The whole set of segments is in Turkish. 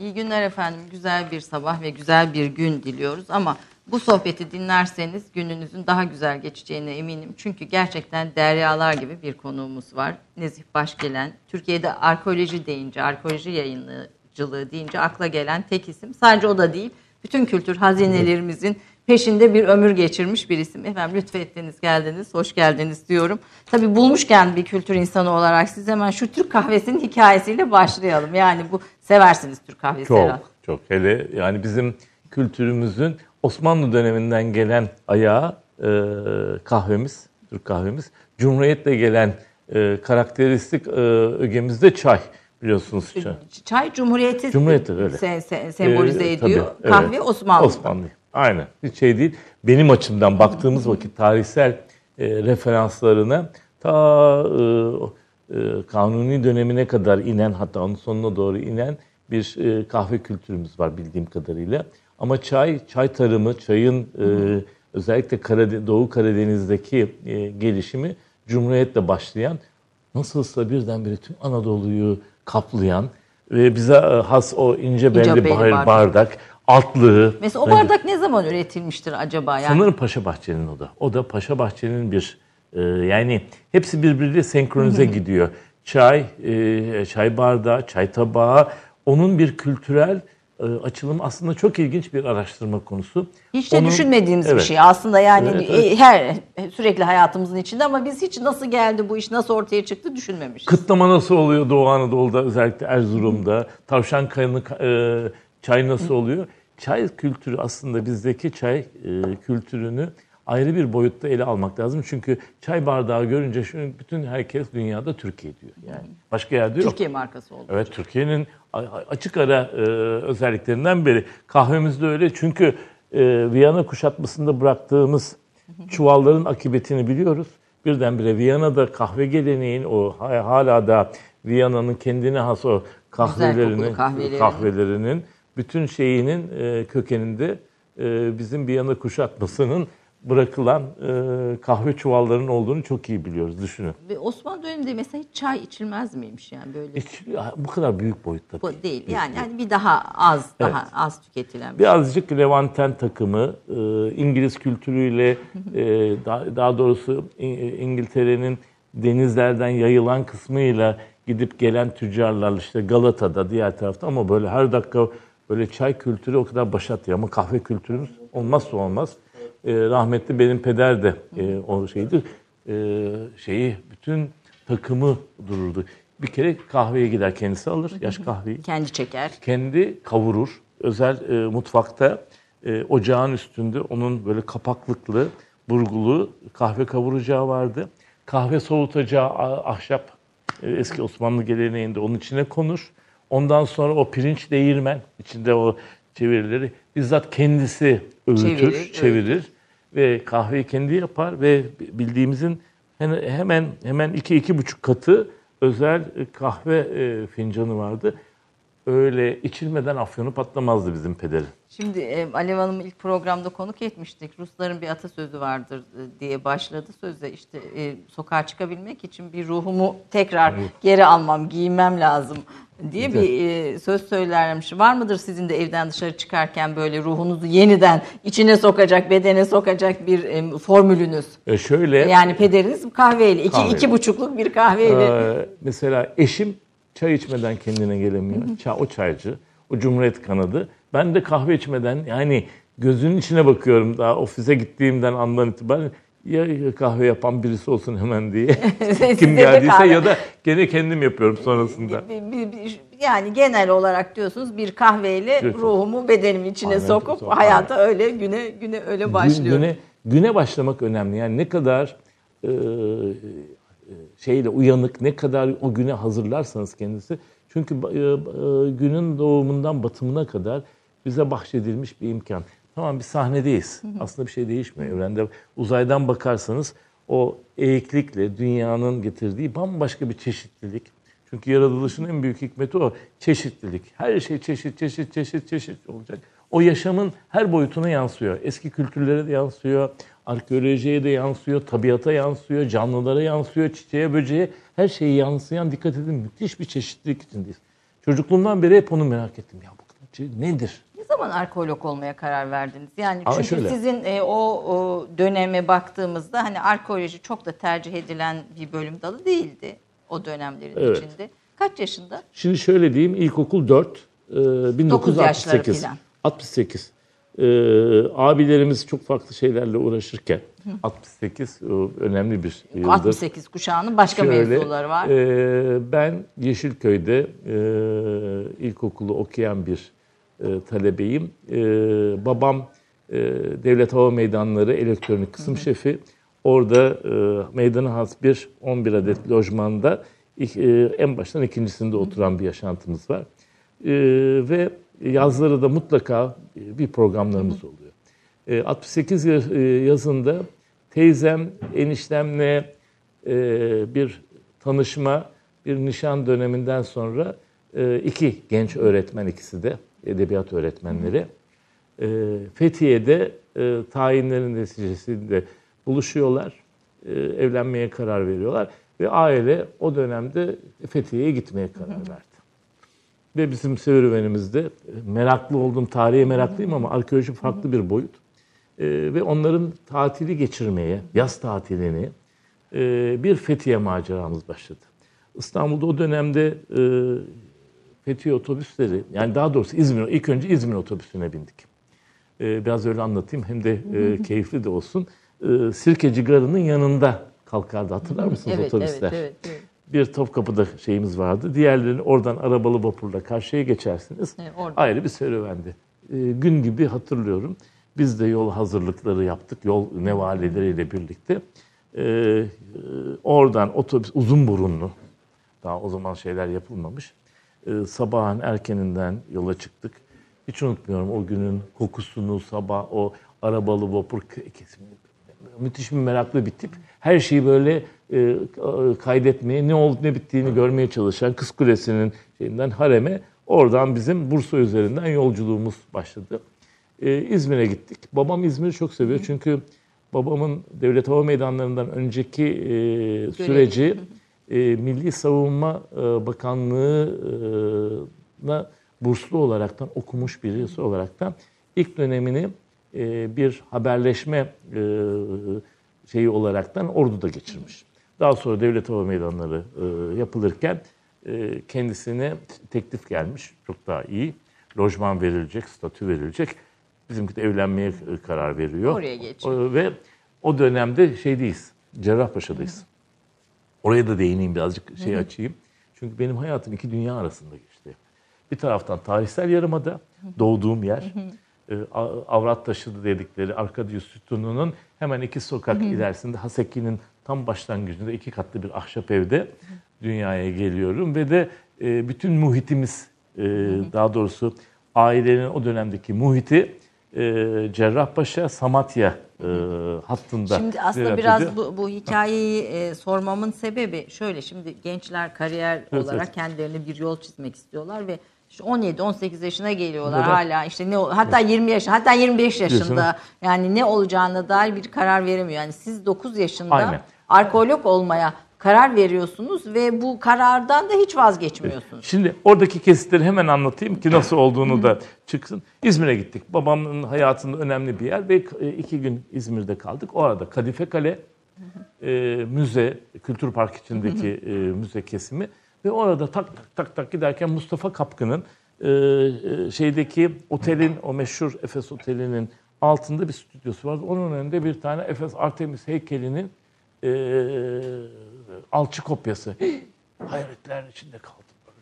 İyi günler efendim. Güzel bir sabah ve güzel bir gün diliyoruz ama bu sohbeti dinlerseniz gününüzün daha güzel geçeceğine eminim. Çünkü gerçekten deryalar gibi bir konuğumuz var. Nezih Başgelen. Türkiye'de arkeoloji deyince, arkeoloji yayıncılığı deyince akla gelen tek isim. Sadece o da değil. Bütün kültür hazinelerimizin peşinde bir ömür geçirmiş bir isim. Efendim lütfettiniz geldiniz, hoş geldiniz diyorum. Tabii bulmuşken bir kültür insanı olarak siz hemen şu Türk kahvesinin hikayesiyle başlayalım. Yani bu seversiniz Türk kahvesi Çok, herhalde. çok. Hele yani bizim kültürümüzün Osmanlı döneminden gelen ayağı e, kahvemiz, Türk kahvemiz. Cumhuriyetle gelen e, karakteristik e, ögemiz de çay biliyorsunuz çay. Çay Cumhuriyeti Cumhuriyeti, öyle. se- se- sembolize Ee, ediyor. tabii, evet. Kahve Osmanlı. Osmanlı. Aynen. Hiç şey değil. Benim açımdan baktığımız vakit tarihsel e, referanslarına ta e, e, kanuni dönemine kadar inen hatta onun sonuna doğru inen bir e, kahve kültürümüz var bildiğim kadarıyla. Ama çay, çay tarımı, çayın e, özellikle Karade- Doğu Karadeniz'deki e, gelişimi Cumhuriyet'le başlayan nasılsa birdenbire tüm Anadolu'yu kaplayan ve bize e, has o ince belli belli bardak, bardak. Altlığı. Mesela o bardak ne zaman üretilmiştir acaba? Yani Sanırım Paşa Bahçeli'nin o da. O da Paşa Bahçeli'nin bir e, yani hepsi birbiriyle senkronize gidiyor. Çay, e, çay bardağı, çay tabağı onun bir kültürel e, açılım aslında çok ilginç bir araştırma konusu. hiç de Onun- düşünmediğimiz bir Evet. şey. Aslında yani Evet, evet. e, her sürekli hayatımızın içinde ama biz hiç nasıl geldi bu iş, nasıl ortaya çıktı düşünmemişiz. Kıtlama nasıl oluyor Doğu Anadolu'da özellikle Erzurum'da? Tavşan kayanı e, çay nasıl oluyor? Çay kültürü aslında bizdeki çay e, kültürünü ayrı bir boyutta ele almak lazım. Çünkü çay bardağı görünce şu bütün herkes dünyada Türkiye diyor. Yani başka yerde yok. Türkiye markası oldu. Evet Türkiye'nin açık ara e, özelliklerinden biri. Kahvemiz de öyle çünkü e, Viyana kuşatmasında bıraktığımız çuvalların akıbetini biliyoruz. Birdenbire Viyana'da kahve geleneğin o ha- hala da Viyana'nın kendine has o kahvelerinin, kahvelerinin. Bütün şeyinin e, kökeninde e, bizim Viyana kuşatmasının bırakılan e, kahve çuvallarının olduğunu çok iyi biliyoruz. Düşünün. Ve Osmanlı döneminde mesela hiç çay içilmez miymiş yani böyle? Hiç, bu kadar büyük boyutta Bu değil. Yani hani bir daha az, daha az tüketilen bir şey. Birazcık Levanten takımı, e, İngiliz kültürüyle, e, daha, daha doğrusu İ- İngiltere'nin denizlerden yayılan kısmıyla gidip gelen tüccarlar işte Galata'da diğer tarafta ama böyle her dakika böyle çay kültürü o kadar başat ama kahve kültürümüz olmazsa olmaz. E, rahmetli benim peder de e, o şeydi. E, şeyi bütün takımı dururdu. Bir kere kahveye gider kendisi alır yaş kahveyi Kendi çeker. kendi kavurur. Özel e, mutfakta e, ocağın üstünde onun böyle kapaklıklı, burgulu kahve kavuracağı vardı. Kahve soğutacağı ahşap e, eski Osmanlı geleneğinde onun içine konur. Ondan sonra o pirinç değirmen içinde o çevirileri bizzat kendisi öğütür, Çevirir, çevirir, ve kahveyi kendi yapar ve bildiğimizin hemen hemen iki iki buçuk katı özel kahve e, fincanı vardı öyle içilmeden afyonu patlamazdı bizim pederin. Şimdi e, Alev Hanım'ı ilk programda konuk etmiştik. Rusların bir atasözü vardır e, diye başladı sözde işte e, sokağa çıkabilmek için bir ruhumu tekrar geri almam, giymem lazım diye bir e, söz söylermiş. Var mıdır sizin de evden dışarı çıkarken böyle ruhunuzu yeniden içine sokacak, bedene sokacak bir e, formülünüz? E şöyle Yani pederiniz kahveyle, iki, Kahveyle. iki buçukluk bir kahveyle. e, mesela eşim çay içmeden kendine gelemiyor. Çay, o çaycı, o cumhuriyet kanadı. Ben de kahve içmeden yani gözünün içine bakıyorum daha ofise gittiğimden andan itibaren ya kahve yapan birisi olsun hemen diye. Kim geldiyse ya da gene kendim yapıyorum sonrasında. Yani genel olarak diyorsunuz bir kahveyle ruhumu bedenimin içine Aynen, sokup sok- hayata öyle güne güne öyle başlıyorum. Güne, güne başlamak önemli. Yani ne kadar e, e, şeyle uyanık, ne kadar o güne hazırlarsanız kendisi. Çünkü e, e, günün doğumundan batımına kadar bize bahşedilmiş bir imkan. Tamam bir sahnedeyiz. Aslında bir şey değişmiyor. Evrende uzaydan bakarsanız o eğiklikle dünyanın getirdiği bambaşka bir çeşitlilik. Çünkü yaratılışın en büyük hikmeti o çeşitlilik. Her şey çeşit çeşit çeşit çeşit olacak. O yaşamın her boyutuna yansıyor. Eski kültürlere de yansıyor, arkeolojiye de yansıyor, tabiata yansıyor, canlılara yansıyor, çiçeğe, böceğe her şeye yansıyan dikkat edin müthiş bir çeşitlilik içindeyiz. Çocukluğumdan beri hep onu merak ettim. Ya bu nedir? Zaman arkeolog olmaya karar verdiniz? Yani Ama çünkü şöyle. sizin e, o, o döneme baktığımızda hani arkeoloji çok da tercih edilen bir bölüm dalı değildi o dönemlerin Evet. içinde. Kaç yaşında? Şimdi şöyle diyeyim ilkokul 4 e, 1968. yaşları filan. 68. E, abilerimiz çok farklı şeylerle uğraşırken 68 o önemli bir yıldır. 68 kuşağının başka Şöyle, mevzuları var. e, ben Yeşilköy'de e, ilkokulu okuyan bir talebeyim. E, babam e, Devlet Hava Meydanları elektronik kısım şefi. Orada e, meydana has bir 11 adet lojmanda e, en baştan ikincisinde oturan bir yaşantımız var. E, ve yazları da mutlaka e, bir programlarımız oluyor. E, 68 ya- e, yazında teyzem, eniştemle e, bir tanışma, bir nişan döneminden sonra e, iki genç öğretmen ikisi de edebiyat öğretmenleri e, Fethiye'de e, tayinlerin neticesinde buluşuyorlar, e, evlenmeye karar veriyorlar ve aile o dönemde Fethiye'ye gitmeye karar verdi. Ve bizim serüvenimizde e, meraklı olduğum, tarihe meraklıyım ama arkeoloji farklı bir boyut. E, ve onların tatili geçirmeye, yaz tatilini e, bir Fethiye maceramız başladı. İstanbul'da o dönemde e, Fethiye otobüsleri, yani daha doğrusu İzmir, ilk önce İzmir otobüsüne bindik. E, biraz öyle anlatayım hem de e, keyifli de olsun. E, Sirkeci Garı'nın yanında kalkardı hatırlar mısınız evet, otobüsler? evet, evet, evet. Bir Topkapı'da şeyimiz vardı. Diğerlerini oradan arabalı vapurla karşıya geçersiniz. Evet, orada. Ayrı bir serüvendi. Ee, gün gibi hatırlıyorum. Biz de yol hazırlıkları yaptık. Yol nevaleleriyle birlikte. Ee, e, oradan otobüs uzun burunlu. Daha o zaman şeyler yapılmamış. Ee, sabahın erkeninden yola çıktık. Hiç unutmuyorum o günün kokusunu, sabah o arabalı vapur kesimini müthiş bir meraklı bir tip. Her şeyi böyle e, kaydetmeye, ne olup ne bittiğini görmeye çalışan Kız Kulesi'nin şeyinden hareme oradan bizim Bursa üzerinden yolculuğumuz başladı. E, İzmir'e gittik. Babam İzmir'i çok seviyor çünkü babamın Devlet Hava Meydanları'ndan önceki e, süreci e, Milli Savunma e, Bakanlığı'na burslu olaraktan okumuş birisi olaraktan ilk dönemini e, bir haberleşme e, şeyi olaraktan orduda geçirmiş. Daha sonra Devlet Hava Meydanları e, yapılırken e, kendisine teklif gelmiş. Çok daha iyi. Lojman verilecek, statü verilecek. Bizimki de evlenmeye e, karar veriyor. Oraya geçiyor. Ve o dönemde şeydeyiz, Cerrahpaşa'dayız. Oraya da değineyim birazcık şey açayım. Çünkü benim hayatım iki dünya arasında geçti. Bir taraftan tarihsel yarımada doğduğum yer. e, Avrat taşı dedikleri Arkadius sütununun hemen iki sokak ilerisinde Haseki'nin tam başlangıcında iki katlı bir ahşap evde dünyaya geliyorum ve de e, bütün muhitimiz e, daha doğrusu ailenin o dönemdeki muhiti Cerrahpaşa Samatya e, hattında. Şimdi aslında biraz bu, bu hikayeyi e, sormamın sebebi şöyle. Şimdi gençler kariyer Evet, olarak evet. kendilerine bir yol çizmek istiyorlar ve işte 17-18 yaşına geliyorlar Neden? hala işte ne hatta 20 yaş hatta 25 yaşında yani ne olacağına dair bir karar veremiyor. Yani siz 9 yaşında Aynen. arkeolog olmaya karar veriyorsunuz ve bu karardan da hiç vazgeçmiyorsunuz. Şimdi oradaki kesitleri hemen anlatayım ki nasıl olduğunu da çıksın. İzmir'e gittik. Babamın hayatında önemli bir yer ve e, iki gün İzmir'de kaldık. O arada Kadife Kale, e, müze, Kültür Park içindeki e, müze kesimi ve orada tak tak tak tak giderken Mustafa Kapkı'nın e, e, şeydeki otelin, o meşhur Efes Oteli'nin altında bir stüdyosu vardı. Onun önünde bir tane Efes Artemis heykelinin e, alçı kopyası. Hayretler içinde kaldım. Böyle.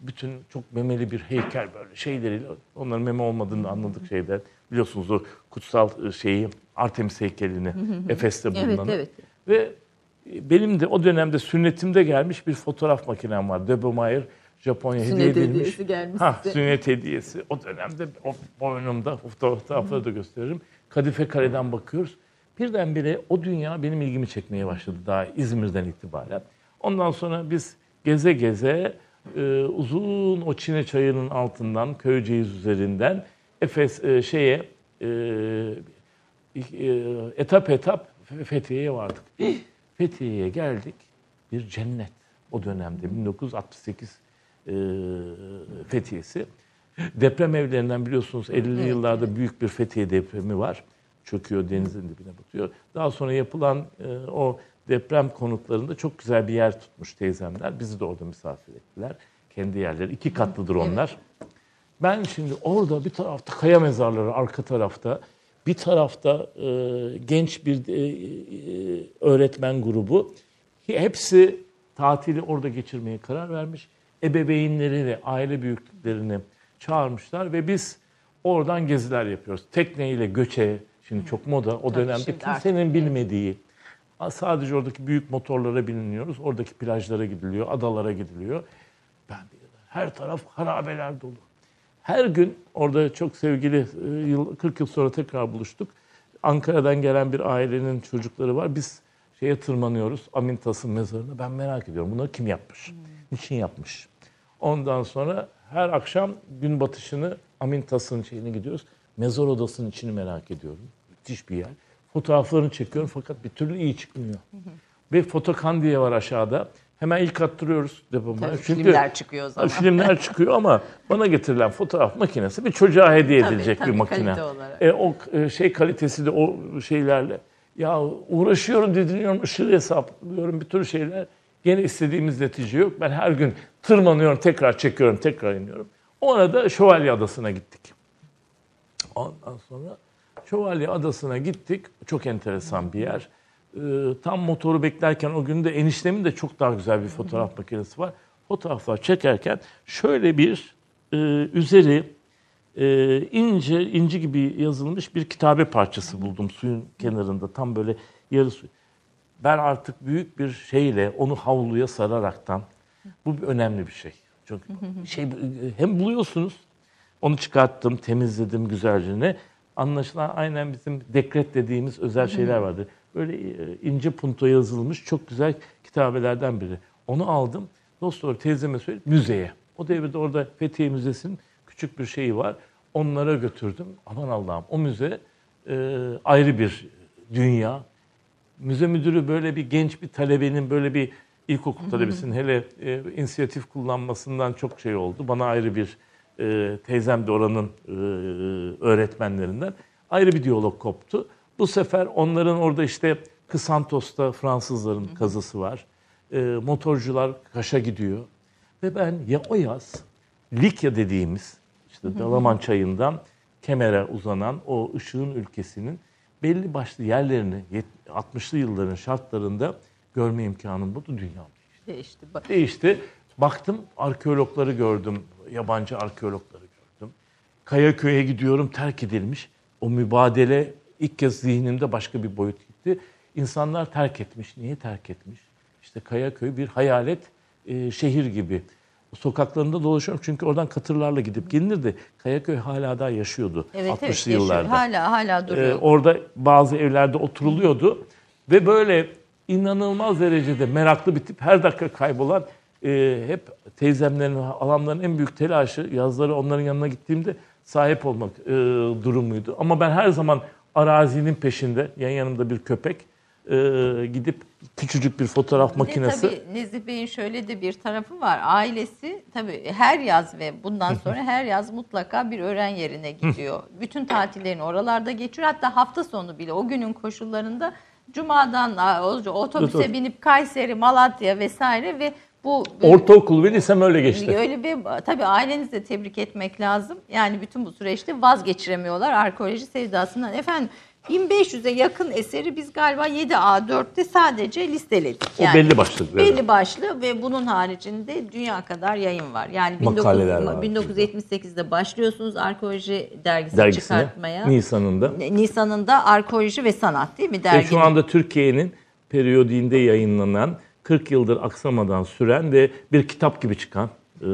Bütün çok memeli bir heykel böyle şeyleriyle onların meme olmadığını anladık şeyden. Biliyorsunuz o kutsal e, şeyi Artemis heykelini Efes'te Evet, bulunan. evet. Ve benim de o dönemde sünnetimde gelmiş bir fotoğraf makinem var. Döbemeyer Japonya hediye Sünnet edilmiş. hediyesi gelmiş ha, size. Sünnet hediyesi. O dönemde o boynumda fotoğrafları da gösteririm. Kadife Kale'den bakıyoruz. Birdenbire o dünya benim ilgimi çekmeye başladı daha İzmir'den itibaren. Ondan sonra biz geze geze e, uzun o Çine çayının altından Köyceğiz üzerinden Efes e, şeye e, e, etap etap Fethiye'ye vardık. Fethiye'ye geldik. Bir cennet o dönemde 1968 e, Fethiye'si. Deprem evlerinden biliyorsunuz 50'li Evet, yıllarda büyük bir Fethiye depremi var. Çöküyor, denizin dibine batıyor. Daha sonra yapılan e, o deprem konutlarında çok güzel bir yer tutmuş teyzemler. Bizi de orada misafir ettiler. Kendi yerleri. iki katlıdır onlar. Ben şimdi orada bir tarafta kaya mezarları, arka tarafta bir tarafta e, genç bir e, e, öğretmen grubu. Hepsi tatili orada geçirmeye karar vermiş. Ebeveynlerini, aile büyüklerini çağırmışlar ve biz oradan geziler yapıyoruz. Tekneyle göçe, şimdi çok moda. O Tabii, dönemde kimsenin bilmediği. Sadece oradaki büyük motorlara biniliyoruz. Oradaki plajlara gidiliyor, adalara gidiliyor. Ben her taraf harabeler dolu. Her gün orada çok sevgili e, yıl 40 yıl sonra tekrar buluştuk. Ankara'dan gelen bir ailenin çocukları var. Biz şeye tırmanıyoruz. Amintas'ın mezarına. Ben merak ediyorum. Bunları kim yapmış? Niçin yapmış? Ondan sonra her akşam gün batışını Amintas'ın şeyine gidiyoruz. Mezar odasının içini merak ediyorum. Müthiş bir yer. Fotoğraflarını çekiyorum fakat bir türlü iyi çıkmıyor. Ve fotokandiye var aşağıda. Hemen ilk attırıyoruz depomaya. Tabii, filmler çıkıyor o zaman. Filmler çıkıyor ama bana getirilen fotoğraf makinesi bir çocuğa hediye Tabii, edilecek tabii, bir makine. E, o e, şey kalitesi de o şeylerle. Ya uğraşıyorum, didiniyorum, ışığı hesaplıyorum, bir türlü şeyler. Gene istediğimiz netice yok. Ben her gün tırmanıyorum, tekrar çekiyorum, tekrar iniyorum. O arada Şövalye Adası'na gittik. Ondan sonra Şövalye Adası'na gittik. Çok enteresan bir yer. Ee, tam motoru beklerken o gün de eniştemin de çok daha güzel bir fotoğraf makinesi var. Fotoğraflar çekerken şöyle bir e, üzeri e, ince inci gibi yazılmış bir kitabe parçası buldum suyun kenarında. Tam böyle yarı. Ben artık büyük bir şeyle onu havluya sararaktan bu önemli bir şey. Çok şey hem buluyorsunuz onu çıkarttım, temizledim güzelce. Anlaşılan aynen bizim dekret dediğimiz özel şeyler vardı. Böyle e, ince punto yazılmış çok güzel kitabelerden biri. Onu aldım. Dostlar teyzeme söyledim müzeye. O devirde orada Fethiye Müzesi'nin küçük bir şeyi var. Onlara götürdüm. Aman Allah'ım o müze e, ayrı bir dünya. Müze müdürü böyle bir genç bir talebenin böyle bir ilkokul talebesinin hele e, inisiyatif kullanmasından çok şey oldu. Bana ayrı bir e, teyzem de oranın e, öğretmenlerinden ayrı bir diyalog koptu. Bu sefer onların orada işte Kısantos'ta Fransızların kazısı var. E, motorcular Kaş'a gidiyor. Ve ben ya o yaz Likya dediğimiz işte Dalaman çayından Kemer'e uzanan o ışığın ülkesinin belli başlı yerlerini 60'lı yılların şartlarında görme imkanım buldu dünya. Değişti. Bak- Değişti. Baktım arkeologları gördüm. Yabancı arkeologları gördüm. Kayaköy'e gidiyorum terk edilmiş. O mübadele ilk kez zihnimde başka bir boyut gitti. İnsanlar terk etmiş. Niye terk etmiş? İşte Kayaköy bir hayalet e, şehir gibi. Sokaklarında dolaşıyorum çünkü oradan katırlarla gidip gelinirdi. Kayaköy hala daha yaşıyordu Evet, 60'lı evet, yaşıyor. yıllarda. Hala hala duruyor. Ee, orada bazı evlerde oturuluyordu ve böyle inanılmaz derecede meraklı bir tip her dakika kaybolan e, hep teyzemlerin, halamların en büyük telaşı yazları onların yanına gittiğimde sahip olmak e, durumuydu. Ama ben her zaman arazinin peşinde, yan yanımda bir köpek e, gidip küçücük bir fotoğraf Bir makinesi. tabii Nezih Bey'in şöyle de bir tarafı var. Ailesi tabii her yaz ve bundan sonra her yaz mutlaka bir öğren yerine gidiyor. Bütün tatillerini oralarda geçiriyor. Hatta hafta sonu bile o günün koşullarında Cuma'dan otobüse binip Kayseri, Malatya vesaire ve bu Ortaokul ve lisem öyle geçti. Öyle bir tabii ailenizi de tebrik etmek lazım. Yani bütün bu süreçte vazgeçiremiyorlar arkeoloji sevdasından. Efendim 1500'e yakın eseri biz galiba 7A4'te sadece listeledik. O Yani belli başlı. evet. Belli başlı ve bunun haricinde dünya kadar yayın var. Yani 19, Makaleler var. 1978'de başlıyorsunuz arkeoloji dergisi Dergisine çıkartmaya. Nisan'ında. Nisan'ında arkeoloji ve sanat değil mi dergi? şu anda Türkiye'nin periyodiğinde yayınlanan 40 yıldır aksamadan süren ve bir kitap gibi çıkan e,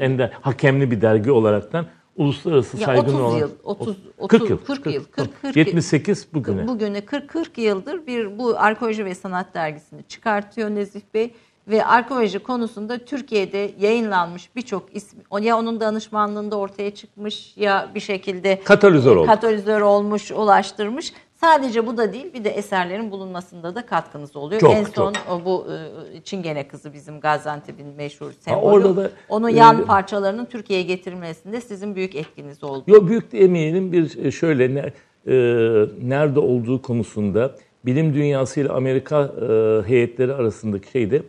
ender hakemli bir dergi olaraktan uluslararası Ya saygın 30 olan yıl, 30, 30 40 yıl, 40 yıl, 40, 40 yıl. 78 bugüne. Bugüne 40 40 yıldır bir bu arkeoloji ve sanat dergisini çıkartıyor Nezih Bey ve arkeoloji konusunda Türkiye'de yayınlanmış birçok isim ya onun danışmanlığında ortaya çıkmış ya bir şekilde Katalizör oldu. katalizör olmuş, ulaştırmış. Sadece bu da değil bir de eserlerin bulunmasında da katkınız oluyor. Çok, en son çok. bu e, Çingene kızı bizim Gaziantep'in meşhur sembolü. orada da, Onun e, yan parçalarının Türkiye'ye getirilmesinde sizin büyük etkiniz oldu. Yo büyük demeyelim bir e, şöyle ne- e, nerede olduğu konusunda bilim dünyası ile Amerika e, heyetleri arasındaki şeyde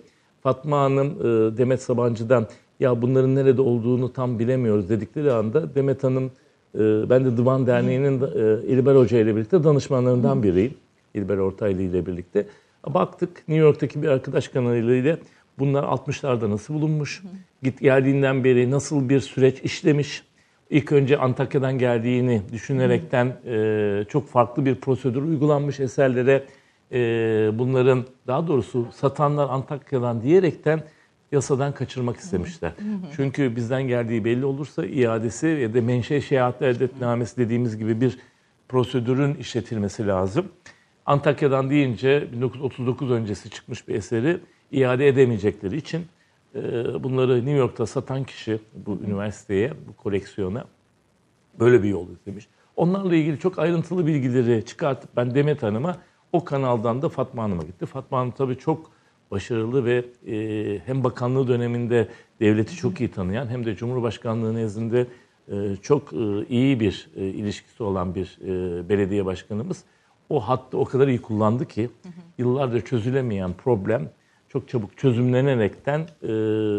Fatma Hanım e, Demet Sabancı'dan ya bunların nerede olduğunu tam bilemiyoruz dedikleri anda Demet Hanım e, ben de Divan Derneği'nin e, İlber Hoca ile birlikte danışmanlarından biriyim. İlber Ortaylı ile birlikte. Baktık New York'taki bir arkadaş kanalıyla bunlar 60'larda nasıl bulunmuş? Git geldiğinden beri nasıl bir süreç işlemiş? İlk önce Antakya'dan geldiğini düşünerekten e, çok farklı bir prosedür uygulanmış eserlere e, bunların daha doğrusu satanlar Antakya'dan diyerekten yasadan kaçırmak istemişler. Çünkü bizden geldiği belli olursa iadesi ya da menşe şehaatli eddetnamesi dediğimiz gibi bir prosedürün işletilmesi lazım. Antakya'dan deyince 1939 öncesi çıkmış bir eseri iade edemeyecekleri için e, bunları New York'ta satan kişi bu üniversiteye, bu koleksiyona böyle bir yol izlemiş. Onlarla ilgili çok ayrıntılı bilgileri çıkartıp ben Demet Hanım'a o kanaldan da Fatma Hanım'a gitti. Fatma Hanım tabii çok başarılı ve e, hem bakanlığı döneminde devleti çok iyi tanıyan hem de Cumhurbaşkanlığı nezdinde e, çok e, iyi bir e, ilişkisi olan bir e, belediye başkanımız. O hattı o kadar iyi kullandı ki yıllardır çözülemeyen problem çok çabuk çözümlenerekten e,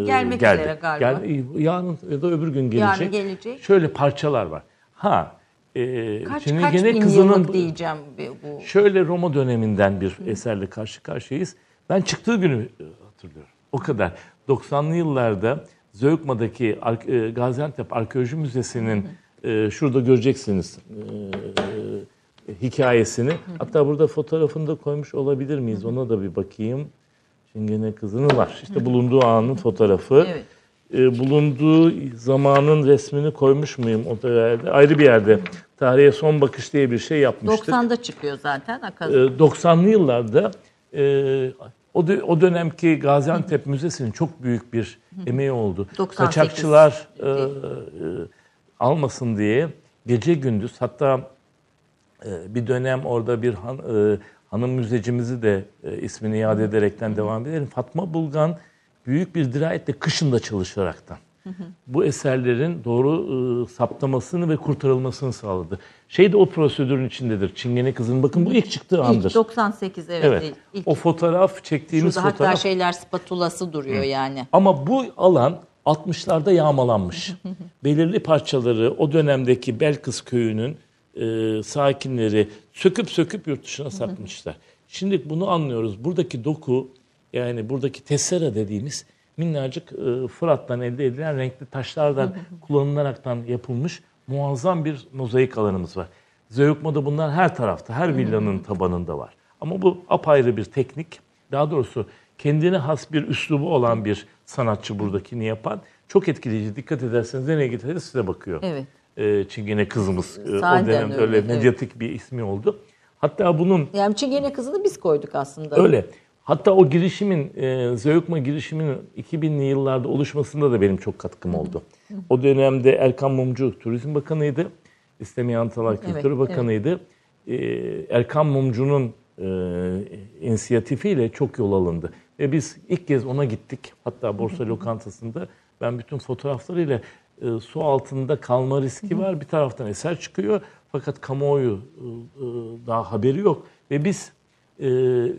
Gelmek geldi. üzere galiba. Gel- yarın ya da öbür gün gelecek. Yarın gelecek. Şöyle parçalar var. Ha, e, Kaç, şimdi kaç gene bin kızının diyeceğim bu. şöyle Roma döneminden bir eserle karşı karşıyayız. Ben çıktığı günü e, hatırlıyorum. O kadar. 90'lı yıllarda Zeugma'daki Ar- e, Gaziantep Arkeoloji Müzesi'nin e, şurada göreceksiniz e, hikayesini. Hatta burada fotoğrafını da koymuş olabilir miyiz? Ona da bir bakayım. Çingene kızının var. İşte bulunduğu anın fotoğrafı. Evet. E, bulunduğu zamanın resmini koymuş muyum o yerde? Ayrı bir yerde. Tarihe son bakış diye bir şey yapmıştık. 90'da çıkıyor zaten. E, Akaz. 90'lı yıllarda e, o, dö- o dönemki Gaziantep Müzesi'nin çok büyük bir emeği oldu. 98. Kaçakçılar e, e, almasın diye gece gündüz hatta e, bir dönem orada bir han, e, hanım müzecimizi de e, ismini yad ederekten devam edelim. Fatma Bulgan büyük bir dirayetle kışında çalışaraktan bu eserlerin doğru e, saptamasını ve kurtarılmasını sağladı. Şey de o prosedürün içindedir. Çingene kızın bakın bu ilk çıktığı andır. İlk 98 evet. Evet. ilk-. O fotoğraf çektiğimiz Şurada hatta fotoğraf. şeyler spatulası duruyor yani. Ama bu alan 60'larda yağmalanmış. Belirli parçaları o dönemdeki Belkıs köyünün e, sakinleri söküp söküp yurt dışına satmışlar. Şimdi bunu anlıyoruz. Buradaki doku yani buradaki tessera dediğimiz minnacık e, Fırat'tan elde edilen renkli taşlardan kullanılaraktan yapılmış muazzam bir mozaik alanımız var. Zeugma'da bunlar her tarafta, her villanın tabanında var. Ama bu apayrı bir teknik. Daha doğrusu kendine has bir üslubu olan bir sanatçı buradakini yapan. Çok etkileyici. Dikkat ederseniz nereye giderse size bakıyor. Evet. Ee, Çingene kızımız e, o dönemde öyle, öyle evet. medyatik bir ismi oldu. Hatta bunun Yani Çingene kızını biz koyduk aslında. Öyle. Hatta o girişimin, e, Zeugma girişiminin 2000'li yıllarda oluşmasında da benim çok katkım oldu. O dönemde Erkan Mumcu Turizm Bakanı'ydı. İslami Anıtalar Kültürü Evet, Bakanı'ydı. E, Erkan Mumcu'nun e, inisiyatifiyle çok yol alındı. Ve biz ilk kez ona gittik. Hatta Borsa Lokantası'nda ben bütün fotoğraflarıyla e, su altında kalma riski var. Bir taraftan eser çıkıyor. Fakat kamuoyu e, e, daha haberi yok. Ve biz e,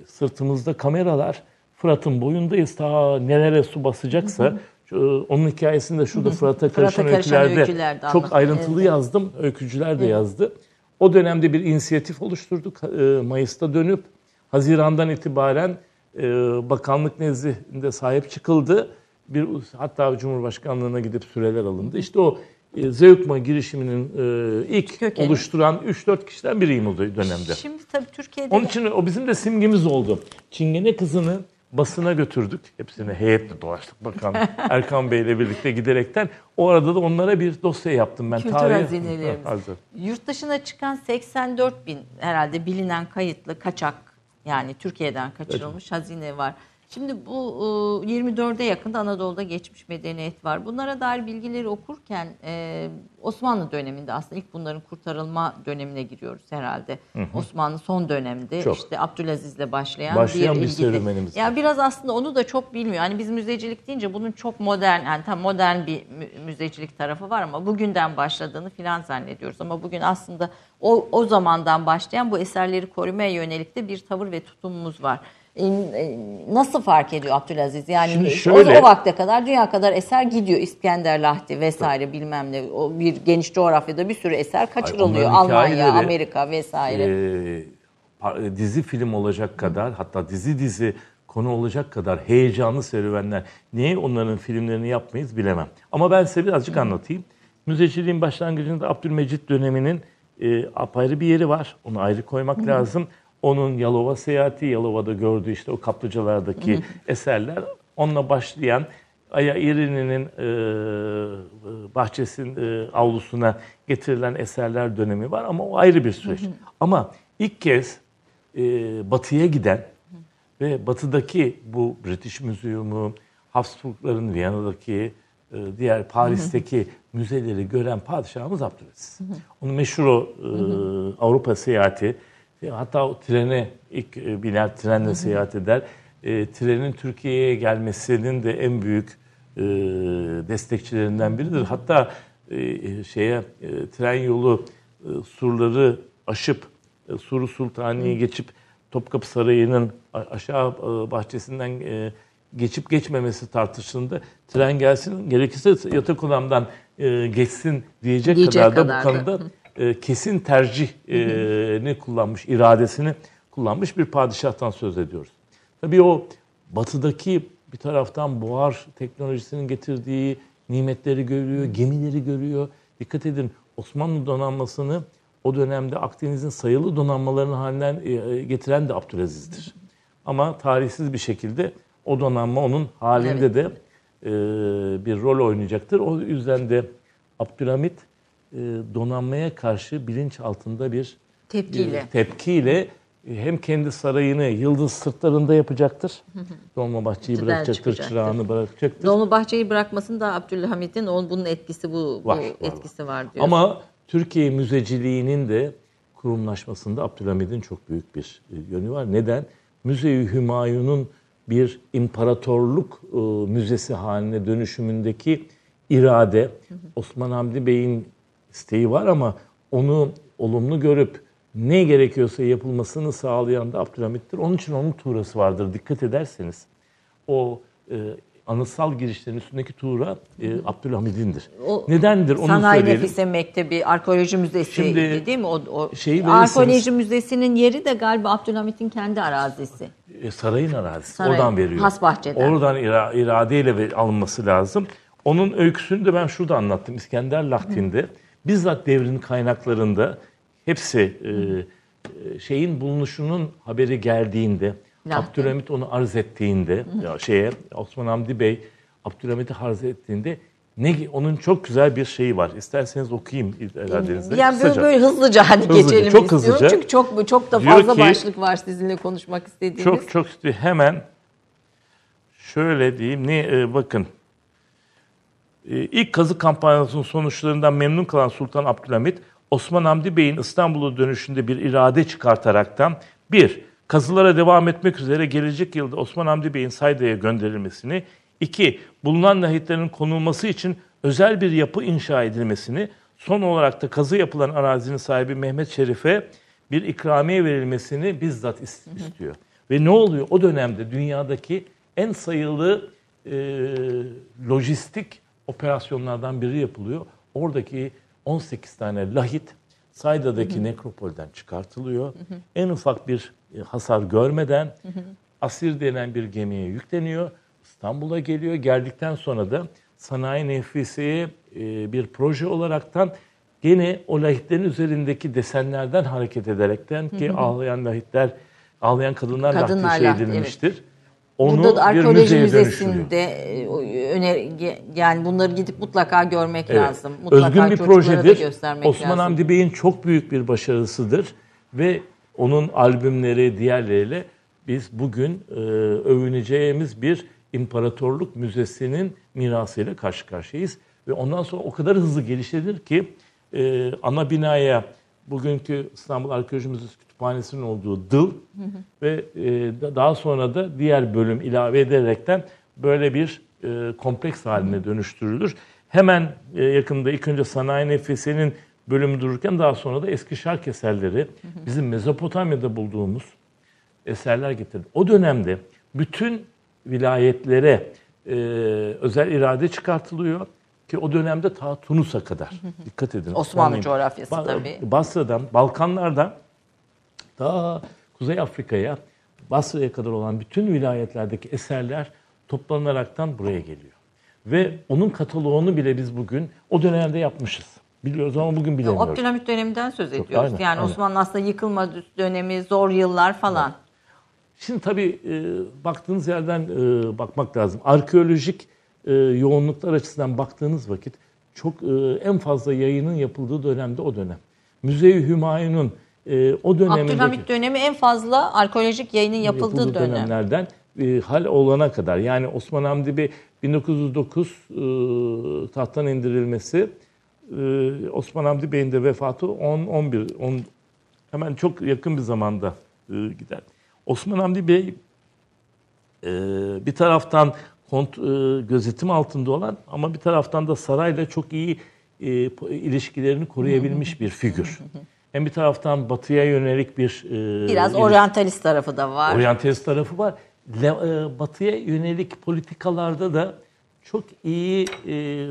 sırtımızda kameralar Fırat'ın boyundayız. Ta nelere su basacaksa şu, e, onun hikayesini de şurada Fırat'a karışan, karışan öykülerde, öykülerde çok ayrıntılı Evet. yazdım. Öykücüler de yazdı. O dönemde bir inisiyatif oluşturduk. E, Mayıs'ta dönüp Haziran'dan itibaren e, bakanlık nezdinde sahip çıkıldı. Bir hatta Cumhurbaşkanlığına gidip süreler alındı. İşte o Zeugma girişiminin e, ilk Kökeni. oluşturan 3-4 kişiden biriyim o dönemde. Şimdi tabii Türkiye'de Onun için o bizim de simgemiz oldu. Çingene kızını basına götürdük. Hepsini heyetle dolaştık bakan Erkan Bey'le birlikte giderekten. O arada da onlara bir dosya yaptım ben. Kültür Tarihi- hazinelerimiz. Yurt dışına çıkan 84 bin herhalde bilinen kayıtlı kaçak yani Türkiye'den kaçırılmış hazine var. Şimdi bu e, 24'e yakında Anadolu'da geçmiş medeniyet var. Bunlara dair bilgileri okurken e, Osmanlı döneminde aslında ilk bunların kurtarılma dönemine giriyoruz herhalde. Osmanlı son dönemde Çok. işte Abdülaziz'le başlayan, Başlayan bir ilgili- serüvenimiz Ya biraz aslında onu da çok bilmiyor. Hani biz müzecilik deyince bunun çok modern yani tam modern bir mü- müzecilik tarafı var ama bugünden başladığını filan zannediyoruz. Ama bugün aslında o o zamandan başlayan bu eserleri korumaya yönelik de bir tavır ve tutumumuz var. E, e, Nasıl fark ediyor Abdülaziz? Yani Şimdi o- şöyle- o, vakte kadar dünya kadar eser gidiyor. İskender Lahti vesaire bilmem ne. O bir geniş coğrafyada bir sürü eser kaçırılıyor. Almanya, Amerika vesaire. Ee, par- dizi film olacak kadar hatta dizi dizi konu olacak kadar heyecanlı serüvenler. Niye onların filmlerini yapmayız bilemem. Ama ben size birazcık anlatayım. Müzeciliğin başlangıcında Abdülmecit döneminin e, apayrı bir yeri var. Onu ayrı koymak lazım. Onun Yalova seyahati, Yalova'da gördüğü işte o kaplıcalardaki eserler onunla başlayan Aya İrini'nin e, bahçesinin e, avlusuna getirilen eserler dönemi var ama o ayrı bir süreç. Ama ilk kez e, batıya giden ve batıdaki bu British Museum'u, Habsburgların Viyana'daki, e, diğer Paris'teki müzeleri gören padişahımız Abdülaziz. Onun meşhur o e, Avrupa seyahati, e, hatta o trene ilk e, biner trenle seyahat eder. E, trenin Türkiye'ye gelmesinin de en büyük e, destekçilerinden biridir. Hatta e, şeye e, tren yolu e, surları aşıp e, Suru Sultani'yi geçip Topkapı Sarayı'nın aşağı e, bahçesinden e, geçip geçmemesi tartışılında tren gelsin gerekirse yatak odamdan e, geçsin diyecek, Diyecek kadar da bu kadar da. konuda e, kesin tercihini kullanmış, iradesini kullanmış bir padişahtan söz ediyoruz. Tabii o batıdaki bir taraftan buhar teknolojisinin getirdiği nimetleri görüyor, gemileri görüyor. Dikkat edin Osmanlı donanmasını o dönemde Akdeniz'in sayılı donanmalarının halinden e, getiren de Abdülaziz'dir. Ama tarihsiz bir şekilde o donanma onun halinde Evet. de e, bir rol oynayacaktır. O yüzden de Abdülhamit e, donanmaya karşı bilinç altında bir Tepkiyle. bir tepkiyle hem kendi sarayını yıldız sırtlarında yapacaktır. Dolmabahçe'yi bırakacaktır, çıkacaktır. çırağını bırakacaktır. Dolmabahçe'yi bırakmasında Abdülhamit'in onun bunun etkisi bu, bu Var, var, etkisi var, diyor. Ama Türkiye müzeciliğinin de kurumlaşmasında Abdülhamid'in çok büyük bir e, yönü var. Neden? Müze-i Hümayun'un bir imparatorluk e, müzesi haline dönüşümündeki irade Osman Hamdi Bey'in isteği var ama onu olumlu görüp ne gerekiyorsa yapılmasını sağlayan da Abdülhamit'tir. Onun için onun tuğrası vardır. Dikkat ederseniz o e, anıtsal girişlerin üstündeki tuğra e, Abdülhamid'indir. O Nedendir onu Sanayi söyleyelim. Nefise Mektebi, Arkeoloji Müzesi Şimdi değil mi? O, o şeyi Arkeoloji Müzesi'nin yeri de galiba Abdülhamit'in kendi arazisi. E, sarayın arazisi. Saray, Oradan veriyor. Hasbahçe'den. Oradan ira- iradeyle alınması lazım. Onun öyküsünü de ben şurada anlattım. İskender Lahtin'de bizzat devrin kaynaklarında hepsi e, e, şeyin bulunuşunun haberi geldiğinde Lahtin. Abdülhamit onu arz ettiğinde ya şeye Osman Hamdi Bey Abdülhamit'i arz ettiğinde ne onun çok güzel bir şeyi var. İsterseniz okuyayım iradenizle. Yani böyle, Kısaca. böyle hızlıca hani Hızlıca, geçelim çok istiyorum. hızlıca. Çünkü çok çok da fazla ki- başlık var sizinle konuşmak istediğimiz. Çok çok hemen şöyle diyeyim ne e, bakın ilk kazı kampanyasının sonuçlarından memnun kalan Sultan Abdülhamit Osman Hamdi Bey'in İstanbul'a dönüşünde bir irade çıkartaraktan bir kazılara devam etmek üzere gelecek yılda Osman Hamdi Bey'in Sayda'ya gönderilmesini, iki bulunan lahitlerin konulması için özel bir yapı inşa edilmesini, son olarak da kazı yapılan arazinin sahibi Mehmet Şerif'e bir ikramiye verilmesini bizzat is- istiyor. Ve ne oluyor? O dönemde dünyadaki en sayılı e, lojistik operasyonlardan biri yapılıyor. Oradaki 18 tane lahit Sayda'daki nekropolden çıkartılıyor. En ufak bir e, hasar görmeden asir denen bir gemiye yükleniyor. İstanbul'a geliyor. Geldikten sonra da sanayi nefiseye e, bir proje olaraktan gene o lahitlerin üzerindeki desenlerden hareket ederekten ki ağlayan lahitler, ağlayan kadınlar, Kadınlar lahti şey edilmiştir. Onu Burada da bir arkeoloji dönüştürüyor. müzesinde e, öner yani bunları gidip mutlaka görmek Evet. lazım. Mutlaka Özgün bir projedir. Osman lazım. Hamdi Bey'in çok büyük bir başarısıdır ve onun albümleri diğerleriyle biz bugün e, övüneceğimiz bir imparatorluk müzesinin mirasıyla karşı karşıyayız. Ve ondan sonra o kadar hızlı gelişebilir ki e, ana binaya bugünkü İstanbul Arkeoloji Müzesi Kütüphanesi'nin olduğu dıl ve e, daha sonra da diğer bölüm ilave ederekten böyle bir e, kompleks haline dönüştürülür. Hemen e, yakında ilk önce sanayi nefesinin bölümü dururken daha sonra da eski şark eserleri bizim Mezopotamya'da bulduğumuz eserler getirdi. O dönemde bütün vilayetlere e, özel irade çıkartılıyor ki o dönemde ta Tunus'a kadar. Dikkat edin. Osmanlı coğrafyası tabii. Basra'dan, Balkanlardan ta Kuzey Afrika'ya, Basra'ya kadar olan bütün vilayetlerdeki eserler toplanaraktan buraya geliyor. Ve onun kataloğunu bile biz bugün o dönemde yapmışız. Biliyoruz ama bugün bilemiyoruz. Abdülhamit döneminden söz ediyoruz. aynen, yani aynen. Osmanlı aslında yıkılma dönemi, zor yıllar falan. Şimdi tabii e, baktığınız yerden e, bakmak lazım. Arkeolojik e, yoğunluklar açısından baktığınız vakit çok e, en fazla yayının yapıldığı dönemde o dönem. Müze-i Hümayun'un e, o dönemindeki Abdülhamit dönemi en fazla arkeolojik yayının yapıldığı, dönem. dönemlerden e, hal olana kadar yani Osman Hamdi Bey 1909 e, tahttan indirilmesi e, Osman Hamdi Bey'in de vefatı 10 11 10 hemen çok yakın bir zamanda e, gider. Osman Hamdi Bey e, bir taraftan kont, e, gözetim altında olan ama bir taraftan da sarayla çok iyi e, ilişkilerini koruyabilmiş bir figür. Hem bir taraftan batıya yönelik bir e, Biraz oryantalist tarafı da var. Oryantalist tarafı var. Le- e, batıya yönelik politikalarda da çok iyi e,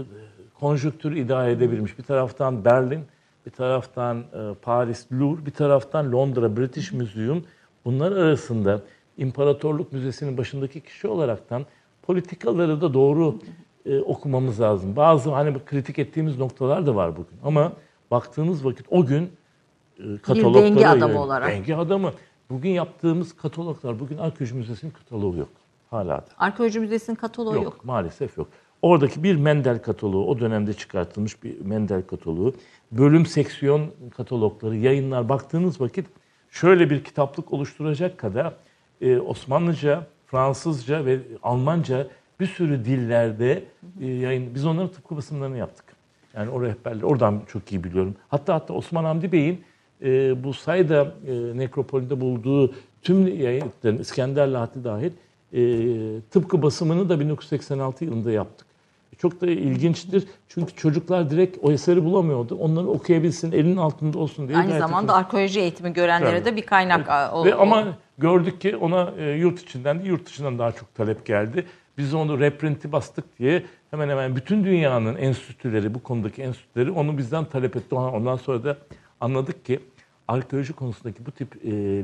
konjüktür idare edebilmiş. Bir taraftan Berlin, bir taraftan e, Paris, Louvre, bir taraftan Londra, British Museum. Bunlar arasında İmparatorluk Müzesi'nin başındaki kişi olaraktan politikaları da doğru e, okumamız lazım. Bazı hani kritik ettiğimiz noktalar da var bugün. Ama baktığınız vakit o gün e, katalogları denge adamı olarak. Denge adamı. Bugün yaptığımız kataloglar, bugün Arkeoloji Müzesi'nin kataloğu yok. Hala da. Arkeoloji Müzesi'nin kataloğu Yok, yok. maalesef yok. Oradaki bir Mendel kataloğu, o dönemde çıkartılmış bir Mendel kataloğu, bölüm seksiyon katalogları, yayınlar baktığınız vakit şöyle bir kitaplık oluşturacak kadar e, Osmanlıca, Fransızca ve Almanca bir sürü dillerde e, yayın. Biz onların tıpkı basımlarını yaptık. Yani o rehberleri oradan çok iyi biliyorum. Hatta hatta Osman Hamdi Bey'in e, bu sayda e, nekropolünde bulduğu tüm yayınların İskender Lahti dahil e, tıpkı basımını da 1986 yılında yaptık. Çok da ilginçtir. Çünkü çocuklar direkt o eseri bulamıyordu. Onları okuyabilsin, elinin altında olsun diye. Aynı zamanda arkeoloji eğitimi görenlere Tabii. de bir kaynak a, o- ve ama gördük ki ona e, yurt içinden de yurt dışından daha çok talep geldi. Biz onu reprinti bastık diye hemen hemen bütün dünyanın enstitüleri, bu konudaki enstitüleri onu bizden talep etti. Ondan sonra da anladık ki arkeoloji konusundaki bu tip e, e,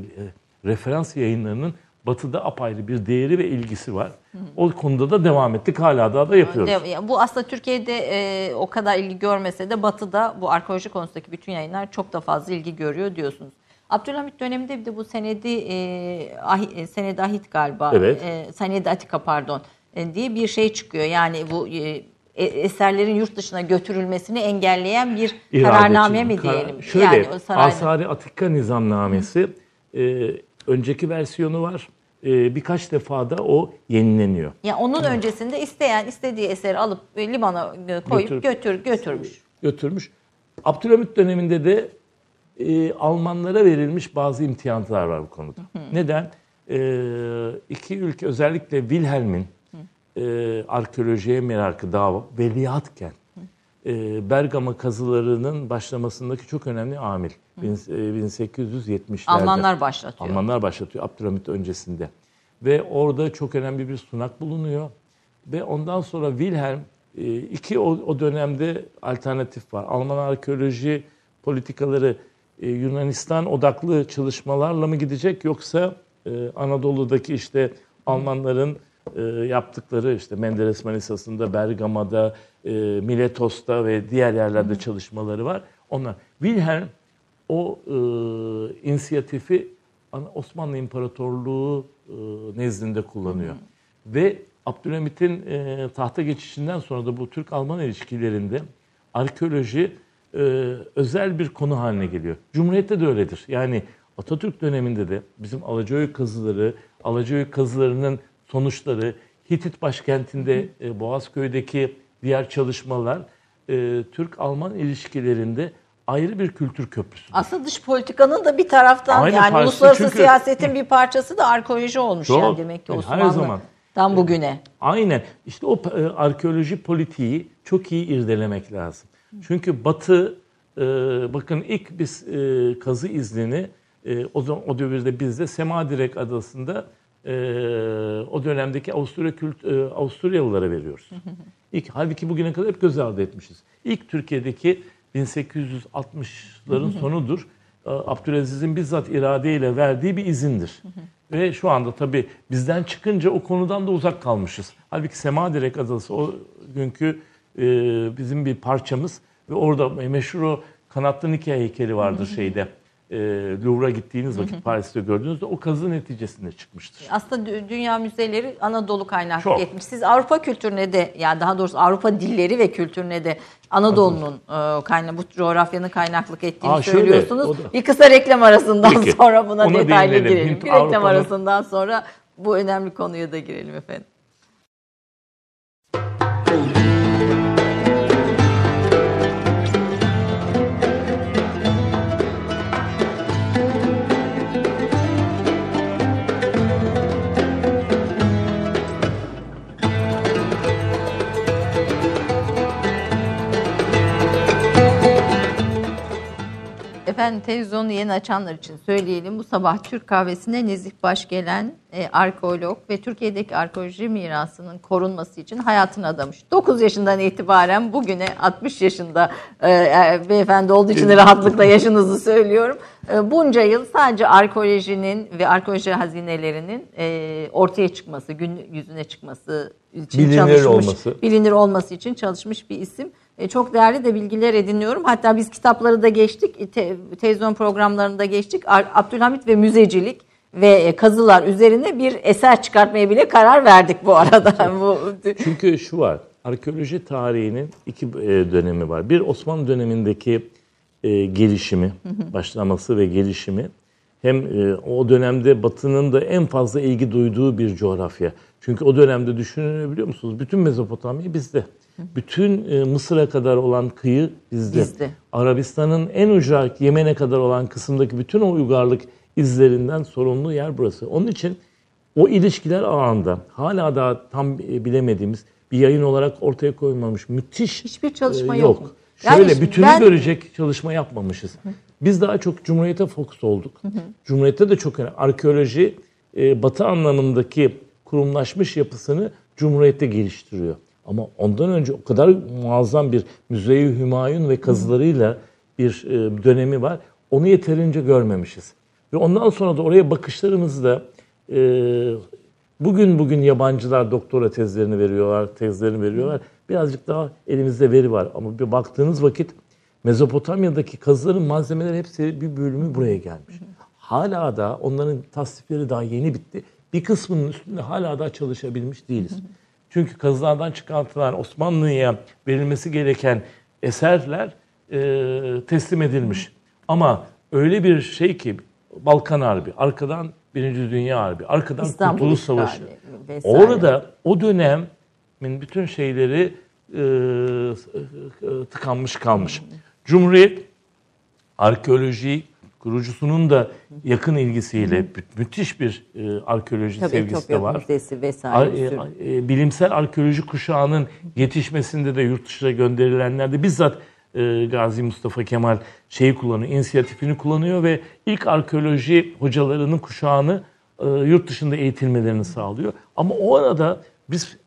referans yayınlarının batıda apayrı bir değeri ve ilgisi var. O konuda da devam ettik. Hala daha da yapıyoruz. De- bu aslında Türkiye'de e, o kadar ilgi görmese de Batı'da bu arkeoloji konusundaki bütün yayınlar çok da fazla ilgi görüyor diyorsunuz. Abdülhamit döneminde bir de bu senedi e, e, senedi ahit galiba. Evet. E, senedi atika pardon e, diye bir şey çıkıyor. Yani bu e, eserlerin yurt dışına götürülmesini engelleyen bir İrade kararname mi diyelim? Şöyle, yani o sarayda. Asari Atika Nizamnamesi e, önceki versiyonu var. E, birkaç defa da o yenileniyor. Ya onun öncesinde isteyen istediği eseri alıp e, limana e, koyup Götür- götür götürmüş. götürmüş. Abdülhamit döneminde de e, Almanlara verilmiş bazı imtiyazlar var bu konuda. Neden? E, iki ülke özellikle Wilhelm'in e, arkeolojiye merakı daha veliahtken e, Bergama kazılarının başlamasındaki çok önemli amil. E, 1870'lerde. Almanlar başlatıyor. Almanlar başlatıyor Abdülhamit öncesinde. Ve orada çok önemli bir sunak bulunuyor. Ve ondan sonra Wilhelm e, iki o, o dönemde alternatif var. Alman arkeoloji politikaları e, Yunanistan odaklı çalışmalarla mı gidecek yoksa e, Anadolu'daki işte Almanların e, yaptıkları işte Menderes Manisa'sında, Bergama'da, e, Miletos'ta ve diğer yerlerde çalışmaları var. Onlar Wilhelm o e, inisiyatifi Osmanlı İmparatorluğu e, nezdinde kullanıyor. Ve Abdülhamit'in e, tahta geçişinden sonra da bu Türk-Alman ilişkilerinde arkeoloji e, özel bir konu haline geliyor. Cumhuriyette de öyledir. Yani Atatürk döneminde de bizim Alacaoğlu kazıları, Alacaoğlu kazılarının sonuçları, Hitit başkentinde e, Boğazköy'deki diğer çalışmalar e, Türk-Alman ilişkilerinde ayrı bir kültür köprüsü. Aslında dış politikanın da bir taraftan Aynı yani uluslararası çünkü- siyasetin bir parçası da arkeoloji olmuş Çok. yani demek ki Yani her Osmanlı'dan zaman. bugüne. Aynen. İşte o e, arkeoloji politiği çok iyi irdelemek lazım. Çünkü Batı e, bakın ilk biz e, kazı iznini e, o zaman o devirde bizde Semadirek adasında e, o dönemdeki Avusturya kült, e, Avusturyalılara veriyoruz. İlk halbuki bugüne kadar hep göz ardı etmişiz. İlk Türkiye'deki 1860'ların sonudur. E, Abdülaziz'in bizzat iradeyle verdiği bir izindir. Ve şu anda tabii bizden çıkınca o konudan da uzak kalmışız. Halbuki Semadirek Adası o günkü e, bizim bir parçamız ve orada meşhur o kanatlı Nike heykeli vardır şeyde. E, Louvre'a gittiğiniz vakit Paris'te gördüğünüzde o kazı neticesinde çıkmıştır. Aslında dü- dünya müzeleri Anadolu kaynaklı Çok. etmiş. Siz Avrupa kültürüne de yani daha doğrusu Avrupa dilleri ve kültürüne de Anadolu'nun e, kayna bu coğrafyanın kaynaklık ettiğini Aa, şöyle, söylüyorsunuz. o da- Bir kısa reklam arasından Peki, sonra buna ona detaylı değinelim. girelim. Hint, Bir reklam Avrupa'nın- arasından sonra bu önemli konuya da girelim efendim. Efendim televizyonu yeni açanlar için söyleyelim. Bu sabah Türk kahvesine Nezih Baş gelen e, arkeolog ve Türkiye'deki arkeoloji mirasının korunması için hayatını adamış. 9 yaşından itibaren bugüne 60 yaşında e, e, beyefendi olduğu için de rahatlıkla yaşınızı söylüyorum. E, bunca yıl sadece arkeolojinin ve arkeoloji hazinelerinin e, ortaya çıkması, gün yüzüne çıkması için Bilinir çalışmış olması. bilinir olması için çalışmış bir isim. E, çok değerli de bilgiler ediniyorum. Hatta biz kitapları da geçtik, e, te- televizyon programlarında geçtik. Abdülhamit ve müzecilik ve e, kazılar üzerine bir eser çıkartmaya bile karar verdik bu arada. Çünkü şu var, arkeoloji tarihinin iki dönemi var. Bir Osmanlı dönemindeki gelişimi, başlaması ve gelişimi. Hem o dönemde Batı'nın da en fazla ilgi duyduğu bir coğrafya. Çünkü o dönemde düşünebiliyor musunuz? Bütün Mezopotamya bizde. Bütün e, Mısır'a kadar olan kıyı bizde. Bizde. Arabistan'ın en ucra Yemen'e kadar olan kısımdaki bütün o uygarlık izlerinden sorumlu yer burası. Onun için o ilişkiler ağında hala daha tam e, bilemediğimiz bir yayın olarak ortaya koymamış müthiş Hiçbir çalışma e, yok mu? Yani Şöyle bütünü ben- görecek çalışma yapmamışız. Biz daha çok Cumhuriyet'e fokus olduk. Cumhuriyet'te de çok önemli. Arkeoloji e, Batı anlamındaki kurumlaşmış yapısını Cumhuriyet'te geliştiriyor. Ama ondan önce o kadar muazzam bir Müze-i Hümayun ve kazılarıyla bir e, dönemi var. Onu yeterince görmemişiz. Ve ondan sonra da oraya bakışlarımızda e, bugün bugün yabancılar doktora tezlerini veriyorlar, tezlerini veriyorlar. Birazcık daha elimizde veri var. Ama bir baktığınız vakit Mezopotamya'daki kazıların malzemeleri hepsi bir bölümü buraya gelmiş. Hala da onların tasnifleri daha yeni bitti. Bir kısmının üstünde hala da çalışabilmiş değiliz. Çünkü kazılardan çıkartılan Osmanlı'ya verilmesi gereken eserler e, teslim edilmiş. Ama öyle bir şey ki Balkan Harbi, arkadan Birinci Dünya Harbi, arkadan İstanbul Kurtuluş Savaşı. vesaire. Orada o dönemin bütün şeyleri e, e, tıkanmış kalmış. Cumhuriyet arkeoloji kurucusunun da yakın ilgisiyle mü- müthiş bir e, arkeoloji Tabii sevgisi de var. Ar- vesaire. e, e, bilimsel arkeoloji kuşağının yetişmesinde de yurt dışına gönderilenlerde bizzat e, Gazi Mustafa Kemal şeyi kullanıyor, inisiyatifini kullanıyor ve ilk arkeoloji hocalarının kuşağını e, yurt dışında eğitilmelerini sağlıyor. Ama o arada biz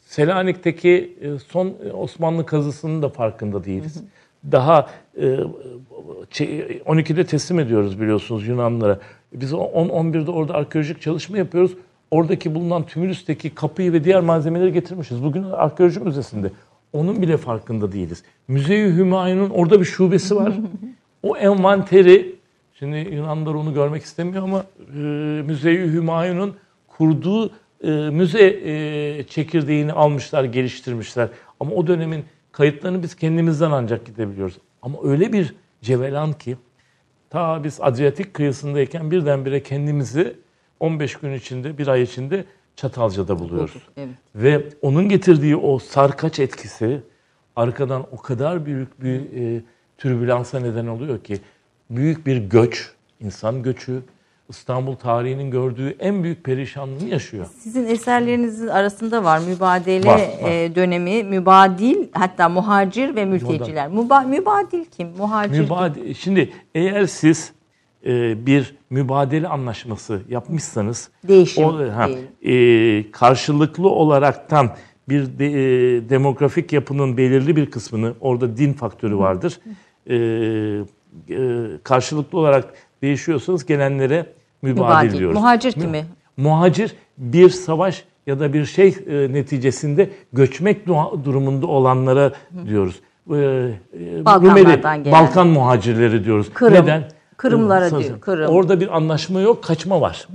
Selanik'teki e, son Osmanlı kazısının da farkında değiliz. Daha e, 12'de teslim ediyoruz biliyorsunuz Yunanlara. Biz 10-11'de orada arkeolojik çalışma yapıyoruz. Oradaki bulunan tümülüsteki kapıyı ve diğer malzemeleri getirmişiz. Bugün arkeoloji müzesinde. Onun bile farkında değiliz. Müze-i Hümayun'un orada bir şubesi var. o envanteri, şimdi Yunanlar onu görmek istemiyor ama e, Müze-i Hümayun'un kurduğu e, müze e, çekirdeğini almışlar, geliştirmişler. Ama o dönemin kayıtlarını biz kendimizden ancak gidebiliyoruz. Ama öyle bir cevelan ki Ta biz Adriyatik kıyısındayken birdenbire kendimizi 15 gün içinde, bir ay içinde Çatalca'da buluyoruz. Evet. Ve onun getirdiği o sarkaç etkisi arkadan o kadar büyük bir e, türbülansa neden oluyor ki büyük bir göç, insan göçü, İstanbul tarihinin gördüğü en büyük perişanlığı yaşıyor. Sizin eserlerinizin arasında var mübadele Var, var. e, dönemi, mübadil hatta muhacir ve mülteciler. Muba, mübadil kim? Muhacir kim? Mübade- Şimdi eğer siz e, bir mübadele anlaşması yapmışsanız Değişim o, ha, e, karşılıklı olaraktan bir de- e, demografik yapının belirli bir kısmını orada din faktörü vardır. E, e, karşılıklı olarak değişiyorsanız gelenlere mübadil, Mübadil. diyoruz. Muhacir kimi? Muhacir bir savaş ya da bir şey e, neticesinde göçmek du- durumunda olanlara diyoruz. E, e, Balkanlardan gelen. Balkan muhacirleri diyoruz. Kırım. Neden? Kırımlara Saz- diyor, Kırım. Orada bir anlaşma yok, kaçma var.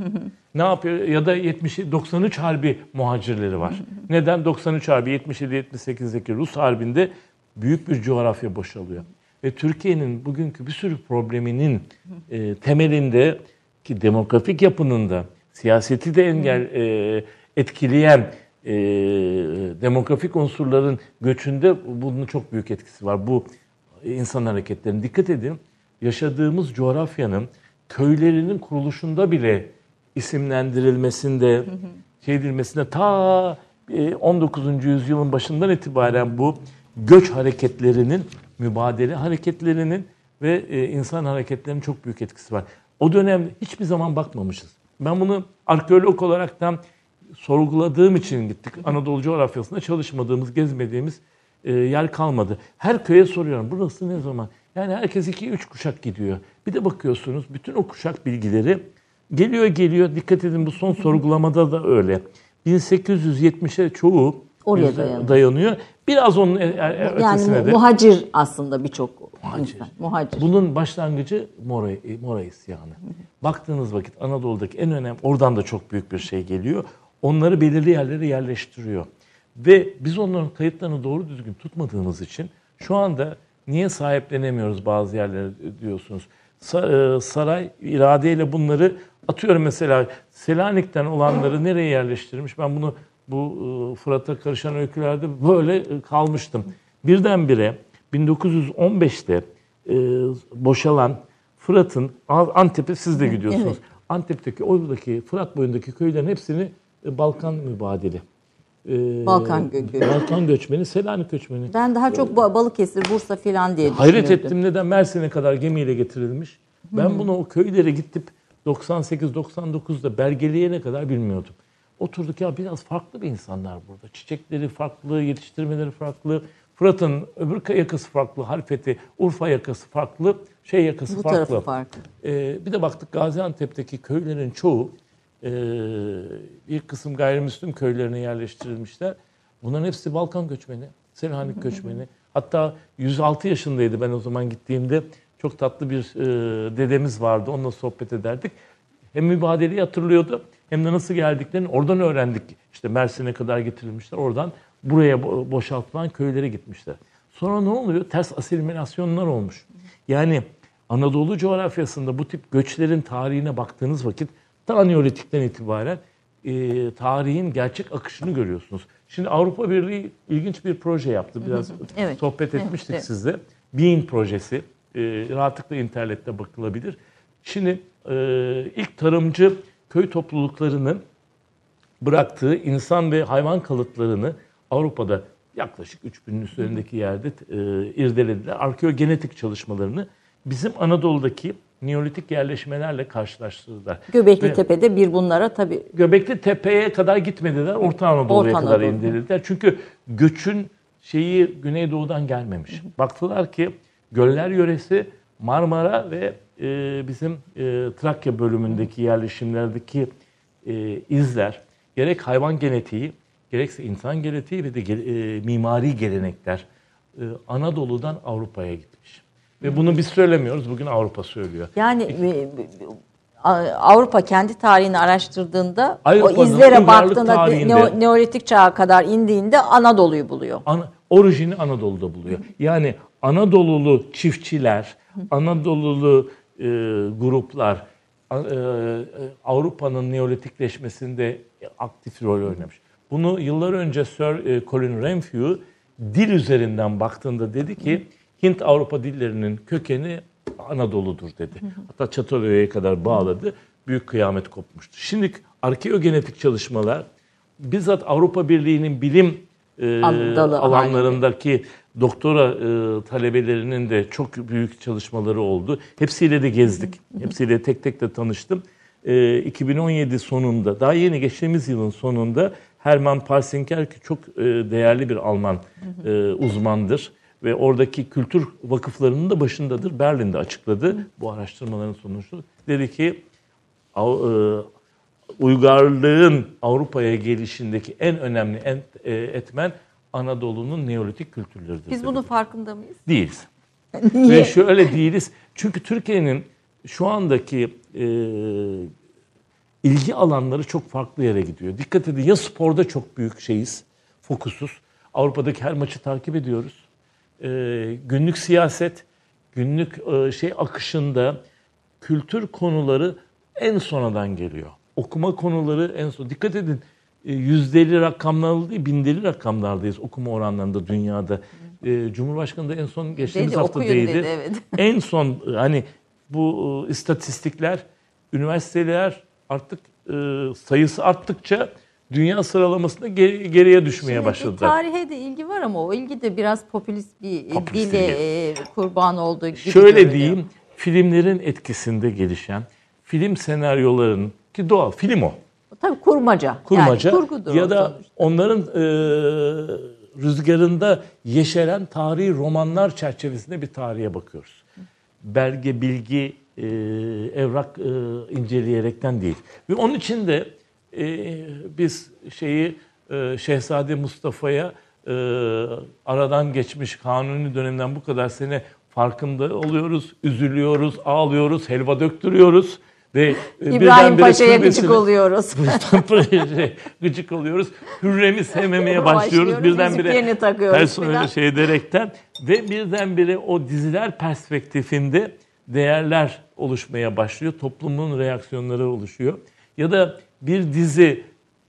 ne yapıyor? Ya da 70 93 harbi muhacirleri var. Neden? 93 harbi 77 78'deki Rus harbinde büyük bir coğrafya boşalıyor. Ve Türkiye'nin bugünkü bir sürü probleminin e, temelinde ki demografik yapının da siyaseti de engel e, etkileyen e, demografik unsurların göçünde bunun çok büyük etkisi var. Bu insan hareketlerinin. Dikkat edin yaşadığımız coğrafyanın köylerinin kuruluşunda bile isimlendirilmesinde, şey edilmesinde ta e, 19. yüzyılın başından itibaren bu göç hareketlerinin, mübadele hareketlerinin ve e, insan hareketlerinin çok büyük etkisi var. O dönem hiçbir zaman bakmamışız. Ben bunu arkeolog olaraktan sorguladığım için gittik. Anadolu coğrafyasında çalışmadığımız, gezmediğimiz e, yer kalmadı. Her köye soruyorum burası ne zaman? Yani herkes 2-3 kuşak gidiyor. Bir de bakıyorsunuz bütün o kuşak bilgileri geliyor geliyor. Dikkat edin bu son sorgulamada da öyle. 1870'e çoğu Oraya dayanıyor. dayanıyor. Biraz onun e- e- yani ötesine de. muhacir aslında birçok Muhacir. insan. Muhacir. Bunun başlangıcı Mora, Mora isyanı. Baktığınız vakit Anadolu'daki en önemli, oradan da çok büyük bir şey geliyor. Onları belirli yerlere yerleştiriyor. Ve biz onların kayıtlarını doğru düzgün tutmadığımız için şu anda niye sahiplenemiyoruz bazı yerleri diyorsunuz. Sa- e, Saray iradeyle bunları atıyorum mesela Selanik'ten olanları nereye yerleştirmiş? Ben bunu bu e, Fırat'a karışan öykülerde böyle e, kalmıştım. Birdenbire 1915'te e, boşalan Fırat'ın Antep'e siz de gidiyorsunuz. Evet. Antep'teki oradaki Fırat boyundaki köylerin hepsini Balkan mübadili. Balkan gö- göçmeni. Balkan göçmeni, Selanik göçmeni. Ben daha çok ba- Balıkesir, Bursa filan diye Hayret ettim neden Mersin'e kadar gemiyle getirilmiş. Ben bunu o köylere gidip 98-99'da belgeleyene kadar bilmiyordum. Oturduk ya biraz farklı bir insanlar burada. Çiçekleri farklı, yetiştirmeleri farklı. Fırat'ın öbür yakası farklı, Halfeti, Urfa yakası farklı, şey yakası Bu farklı. tarafı farklı. Ee, bir de baktık Gaziantep'teki köylerin çoğu e, bir kısım gayrimüslim köylerine yerleştirilmişler. Bunların hepsi Balkan göçmeni, Selanik göçmeni. Hatta 106 yaşındaydı ben o zaman gittiğimde. Çok tatlı bir e, dedemiz vardı. Onunla sohbet ederdik. Hem mübadeleyi hatırlıyordu hem de nasıl geldiklerini oradan öğrendik. İşte Mersin'e kadar getirilmişler. Oradan buraya bo- boşaltılan köylere gitmişler. Sonra ne oluyor? Ters asimilasyonlar olmuş. Yani Anadolu coğrafyasında bu tip göçlerin tarihine baktığınız vakit ta Neolitik'ten itibaren e, tarihin gerçek akışını görüyorsunuz. Şimdi Avrupa Birliği ilginç bir proje yaptı. Biraz Evet. sohbet etmiştik evet. sizle. Bean projesi. E, rahatlıkla internette bakılabilir. Şimdi e, ilk tarımcı köy topluluklarının bıraktığı insan ve hayvan kalıtlarını Avrupa'da yaklaşık 3000'in üzerindeki yerde e, irdelediler. Arkeogenetik çalışmalarını bizim Anadolu'daki Neolitik yerleşmelerle karşılaştırdılar. Göbekli Ve- Tepe'de bir bunlara tabii Göbekli Tepe'ye kadar gitmediler. Orta Anadolu'ya Orta kadar Anadolu. indirdiler. Çünkü göçün şeyi Güneydoğu'dan gelmemiş. Baktılar ki göller yöresi Marmara ve e, bizim e, Trakya bölümündeki yerleşimlerdeki e, izler gerek hayvan genetiği gerekse insan genetiği ve de e, mimari gelenekler e, Anadolu'dan Avrupa'ya gitmiş. Ve bunu biz söylemiyoruz. Bugün Avrupa söylüyor. yani e, A- Avrupa kendi tarihini araştırdığında o Avrupa'nın izlere uygarlık baktığında Neo- Neolitik çağa kadar indiğinde Anadolu'yu buluyor. Ana, orijini Anadolu'da buluyor. Yani Anadolulu çiftçiler, Anadolulu gruplar e, Avrupa'nın neolitikleşmesinde aktif rol oynamış. Bunu yıllar önce Sir e, Colin Renfrew dil üzerinden baktığında dedi ki Hint Avrupa dillerinin kökeni Anadolu'dur dedi. Hatta Çatalhöyük'e kadar bağladı. Büyük kıyamet kopmuştu. Şimdi arkeogenetik çalışmalar bizzat Avrupa Birliği'nin bilim e, alanlarındaki doktora e, talebelerinin de çok büyük çalışmaları oldu. Hepsiyle de gezdik. Hepsiyle tek tek de tanıştım. E, 2017 sonunda, daha yeni geçtiğimiz yılın sonunda Hermann Parsinker ki çok e, değerli bir Alman e, uzmandır ve oradaki kültür vakıflarının da başındadır. Berlin'de açıkladı bu araştırmaların sonucu. Dedi ki uygarlığın Avrupa'ya gelişindeki en önemli e, etmen Anadolu'nun Neolitik kültürleridir. Biz bunun farkında mıyız? Değiliz. Niye? Ve şöyle değiliz. Çünkü Türkiye'nin şu andaki e, ilgi alanları çok farklı yere gidiyor. Dikkat edin ya sporda çok büyük şeyiz, fokusuz. Avrupa'daki her maçı takip ediyoruz. E, günlük siyaset, günlük e, şey akışında kültür konuları en sonradan geliyor. Okuma konuları en son. Dikkat edin e, yüzdeli rakamlar değil, bindeli rakamlardayız okuma oranlarında dünyada. E, Cumhurbaşkanı da en son geçtiğimiz dedi, hafta değildi. Dedi, evet. En son hani bu e, istatistikler, üniversiteler artık sayısı arttıkça dünya sıralamasında geriye düşmeye Şimdi başladı. Tarihe de ilgi var ama o ilgi de biraz popülist bir popülist dile e, kurban olduğu gibi Şöyle görünüyor. diyeyim, filmlerin etkisinde gelişen, film senaryoların ki doğal, film o. Tabii kurmaca. kurmaca yani kurgudur ya da sonuçta. onların e, rüzgarında yeşeren tarihi romanlar çerçevesinde bir tarihe bakıyoruz. Belge, bilgi, e, evrak e, inceleyerekten değil. Ve onun için de e, biz şeyi e, Şehzade Mustafa'ya e, aradan geçmiş kanuni dönemden bu kadar sene farkında oluyoruz, üzülüyoruz, ağlıyoruz, helva döktürüyoruz. Ve e, İbrahim Paşa'ya gıcık oluyoruz. Gıcık oluyoruz. Hürrem'i sevmemeye başlıyoruz. Başlıyoruz, Birdenbire filan. şey ederekten ve birdenbire o diziler perspektifinde değerler oluşmaya başlıyor. Toplumun reaksiyonları oluşuyor. Ya da bir dizi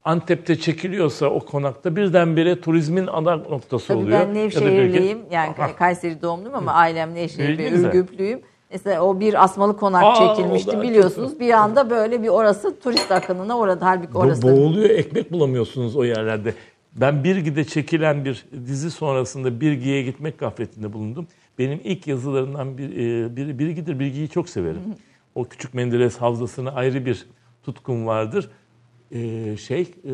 Antep'te çekiliyorsa o konakta birdenbire turizmin ana noktası Tabii oluyor. ben Ya da Nevşehirliyim. Yani. Kayseri doğumluyum ama ailem Nevşehirli, Ne güzel. Mesela o bir asmalı konak Aa, çekilmişti da biliyorsunuz. Bir anda böyle bir orası turist akınına orada halbuki Bo- orası da boğuluyor ekmek bulamıyorsunuz o yerlerde. Ben Birgi'de çekilen bir dizi sonrasında Birgi'ye gitmek gafletinde bulundum. Benim ilk yazılarımdan bir, e, biri Birgi'dir. Birgi'yi çok severim. O küçük Menderes havzasına ayrı bir tutkum vardır. E, şey e,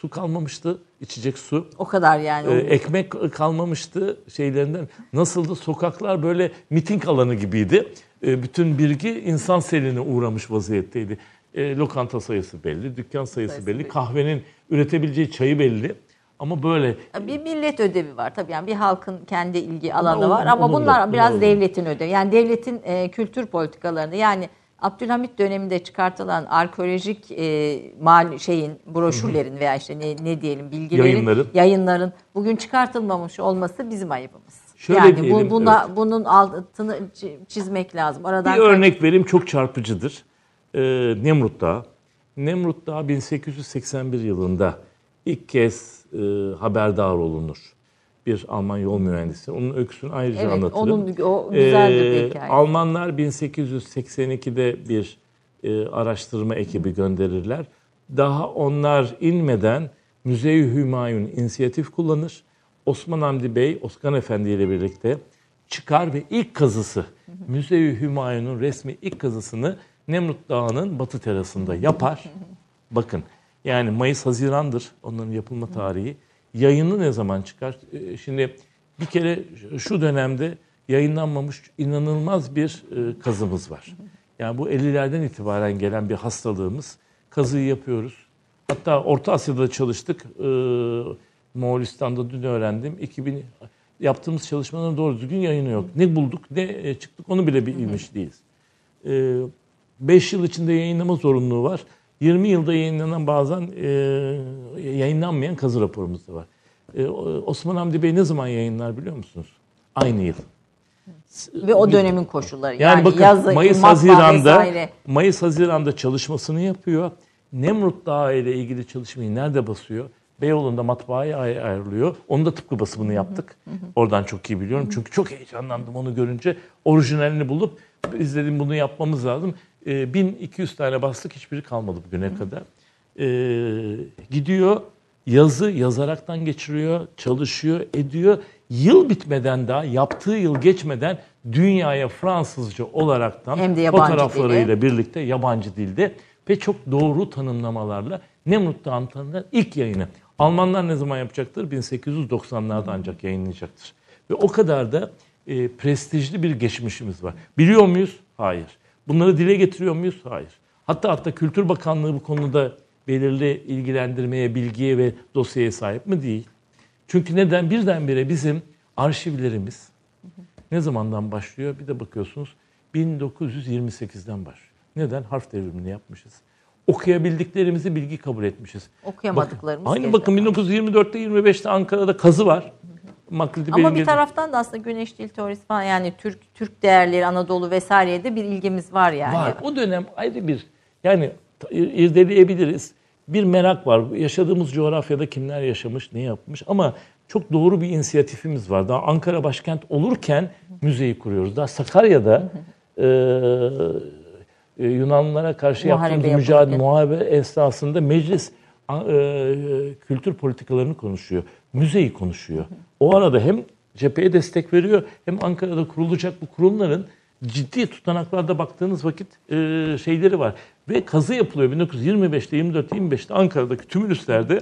su kalmamıştı içecek su. o kadar yani. E, ekmek kalmamıştı şeylerinden. Nasıldı? Sokaklar böyle miting alanı gibiydi. E, bütün Birgi insan seline uğramış vaziyetteydi. E, lokanta sayısı belli, dükkan sayısı, Sayısı belli, belli. kahvenin üretebileceği çayı belli. Ama böyle Bir millet ödevi var tabii yani bir halkın kendi ilgi alanı Onu- var ama onu bunlar da- biraz da. devletin ödevi. Yani devletin e, kültür politikalarında yani Abdülhamit döneminde çıkartılan arkeolojik e, mal şeyin broşürlerin veya işte ne, ne diyelim bilgilerin Yayınların. yayınların bugün çıkartılmamış olması bizim ayıbımız. Şöyle yani diyelim, bu, buna bunun altını çi- çizmek lazım. Aradan bir örnek vereyim çok çarpıcıdır. E, Nemrut Dağı. Nemrut Dağı 1881 yılında ilk kez e, haberdar olunur. Bir Alman yol mühendisi. Onun öyküsünü ayrıca Evet, anlatırım. onun o güzeldir bir Ee, hikaye. Almanlar 1882'de bir e, araştırma ekibi gönderirler. Daha onlar inmeden Müze-i Hümayun inisiyatif kullanır. Osman Hamdi Bey, Osman Efendi ile birlikte çıkar ve ilk kazısı, Müze-i Hümayun'un resmi ilk kazısını Nemrut Dağı'nın batı terasında yapar. Bakın yani Mayıs-Haziran'dır onların yapılma tarihi. Yayını ne zaman çıkar? Ee, Şimdi bir kere şu dönemde yayınlanmamış inanılmaz bir e, kazımız var. Yani bu 50'lerden itibaren gelen bir hastalığımız. Kazıyı yapıyoruz. Hatta Orta Asya'da çalıştık. Ee, Moğolistan'da dün öğrendim. 2000 yaptığımız çalışmaların doğru düzgün yayını yok. Ne bulduk ne e, çıktık onu bile bilmiş değiliz. 5 yıl içinde yayınlama zorunluluğu var. 20 yılda yayınlanan bazen e, yayınlanmayan kazı raporumuz da var. E, Osman Hamdi Bey ne zaman yayınlar biliyor musunuz? Aynı yıl. Ve o dönemin koşulları. Yani, Yani, bakın yazı, Mayıs Haziran'da vesaire. Mayıs Haziran'da çalışmasını yapıyor. Nemrut Dağı ile ilgili çalışmayı nerede basıyor? Beyoğlu'nda matbaaya ay- ayrılıyor. Onu da tıpkı basımını yaptık. Oradan çok iyi biliyorum. Çünkü çok heyecanlandım onu görünce. Orijinalini bulup biz dedim bunu yapmamız lazım. Ee, 1200 tane bastık hiçbiri kalmadı bugüne kadar. Ee, gidiyor yazı yazaraktan geçiriyor, çalışıyor, ediyor. Yıl bitmeden daha yaptığı yıl geçmeden dünyaya Fransızca olaraktan Hem de yabancı fotoğraflarıyla birlikte yabancı dilde ve çok doğru tanımlamalarla Nemrut Dağı'nın ilk yayını. Almanlar ne zaman yapacaktır? 1890'larda ancak yayınlayacaktır. Ve o kadar da e, prestijli bir geçmişimiz var. Biliyor muyuz? Hayır. Bunları dile getiriyor muyuz? Hayır. Hatta hatta Kültür Bakanlığı bu konuda belirli ilgilendirmeye, bilgiye ve dosyaya sahip mi? Değil. Çünkü neden? Birdenbire bizim arşivlerimiz ne zamandan başlıyor? Bir de bakıyorsunuz 1928'den başlıyor. Neden? Harf devrimini yapmışız. Okuyabildiklerimizi bilgi kabul etmişiz. Okuyamadıklarımız Bakın, aynı bakın 1924'te 25'te Ankara'da kazı var. Maklidi Ama bir taraftan da aslında güneş dil teorisi falan yani Türk Türk değerleri Anadolu vesaireye de bir ilgimiz var yani. Var. O dönem ayrı bir yani irdeleyebiliriz. Bir merak var. Yaşadığımız coğrafyada kimler yaşamış, ne yapmış ama çok doğru bir inisiyatifimiz var. Daha Ankara başkent olurken müzeyi kuruyoruz. Daha Sakarya'da e, e, Yunanlılara karşı Muharebe yaptığımız mücadele, muharebe esnasında meclis e, kültür politikalarını konuşuyor. Müzeyi konuşuyor. O arada hem cepheye destek veriyor hem Ankara'da kurulacak bu kurumların ciddi tutanaklarda baktığınız vakit e, şeyleri var. Ve kazı yapılıyor 1925'te, 24'te, 25'te Ankara'daki tümülüslerde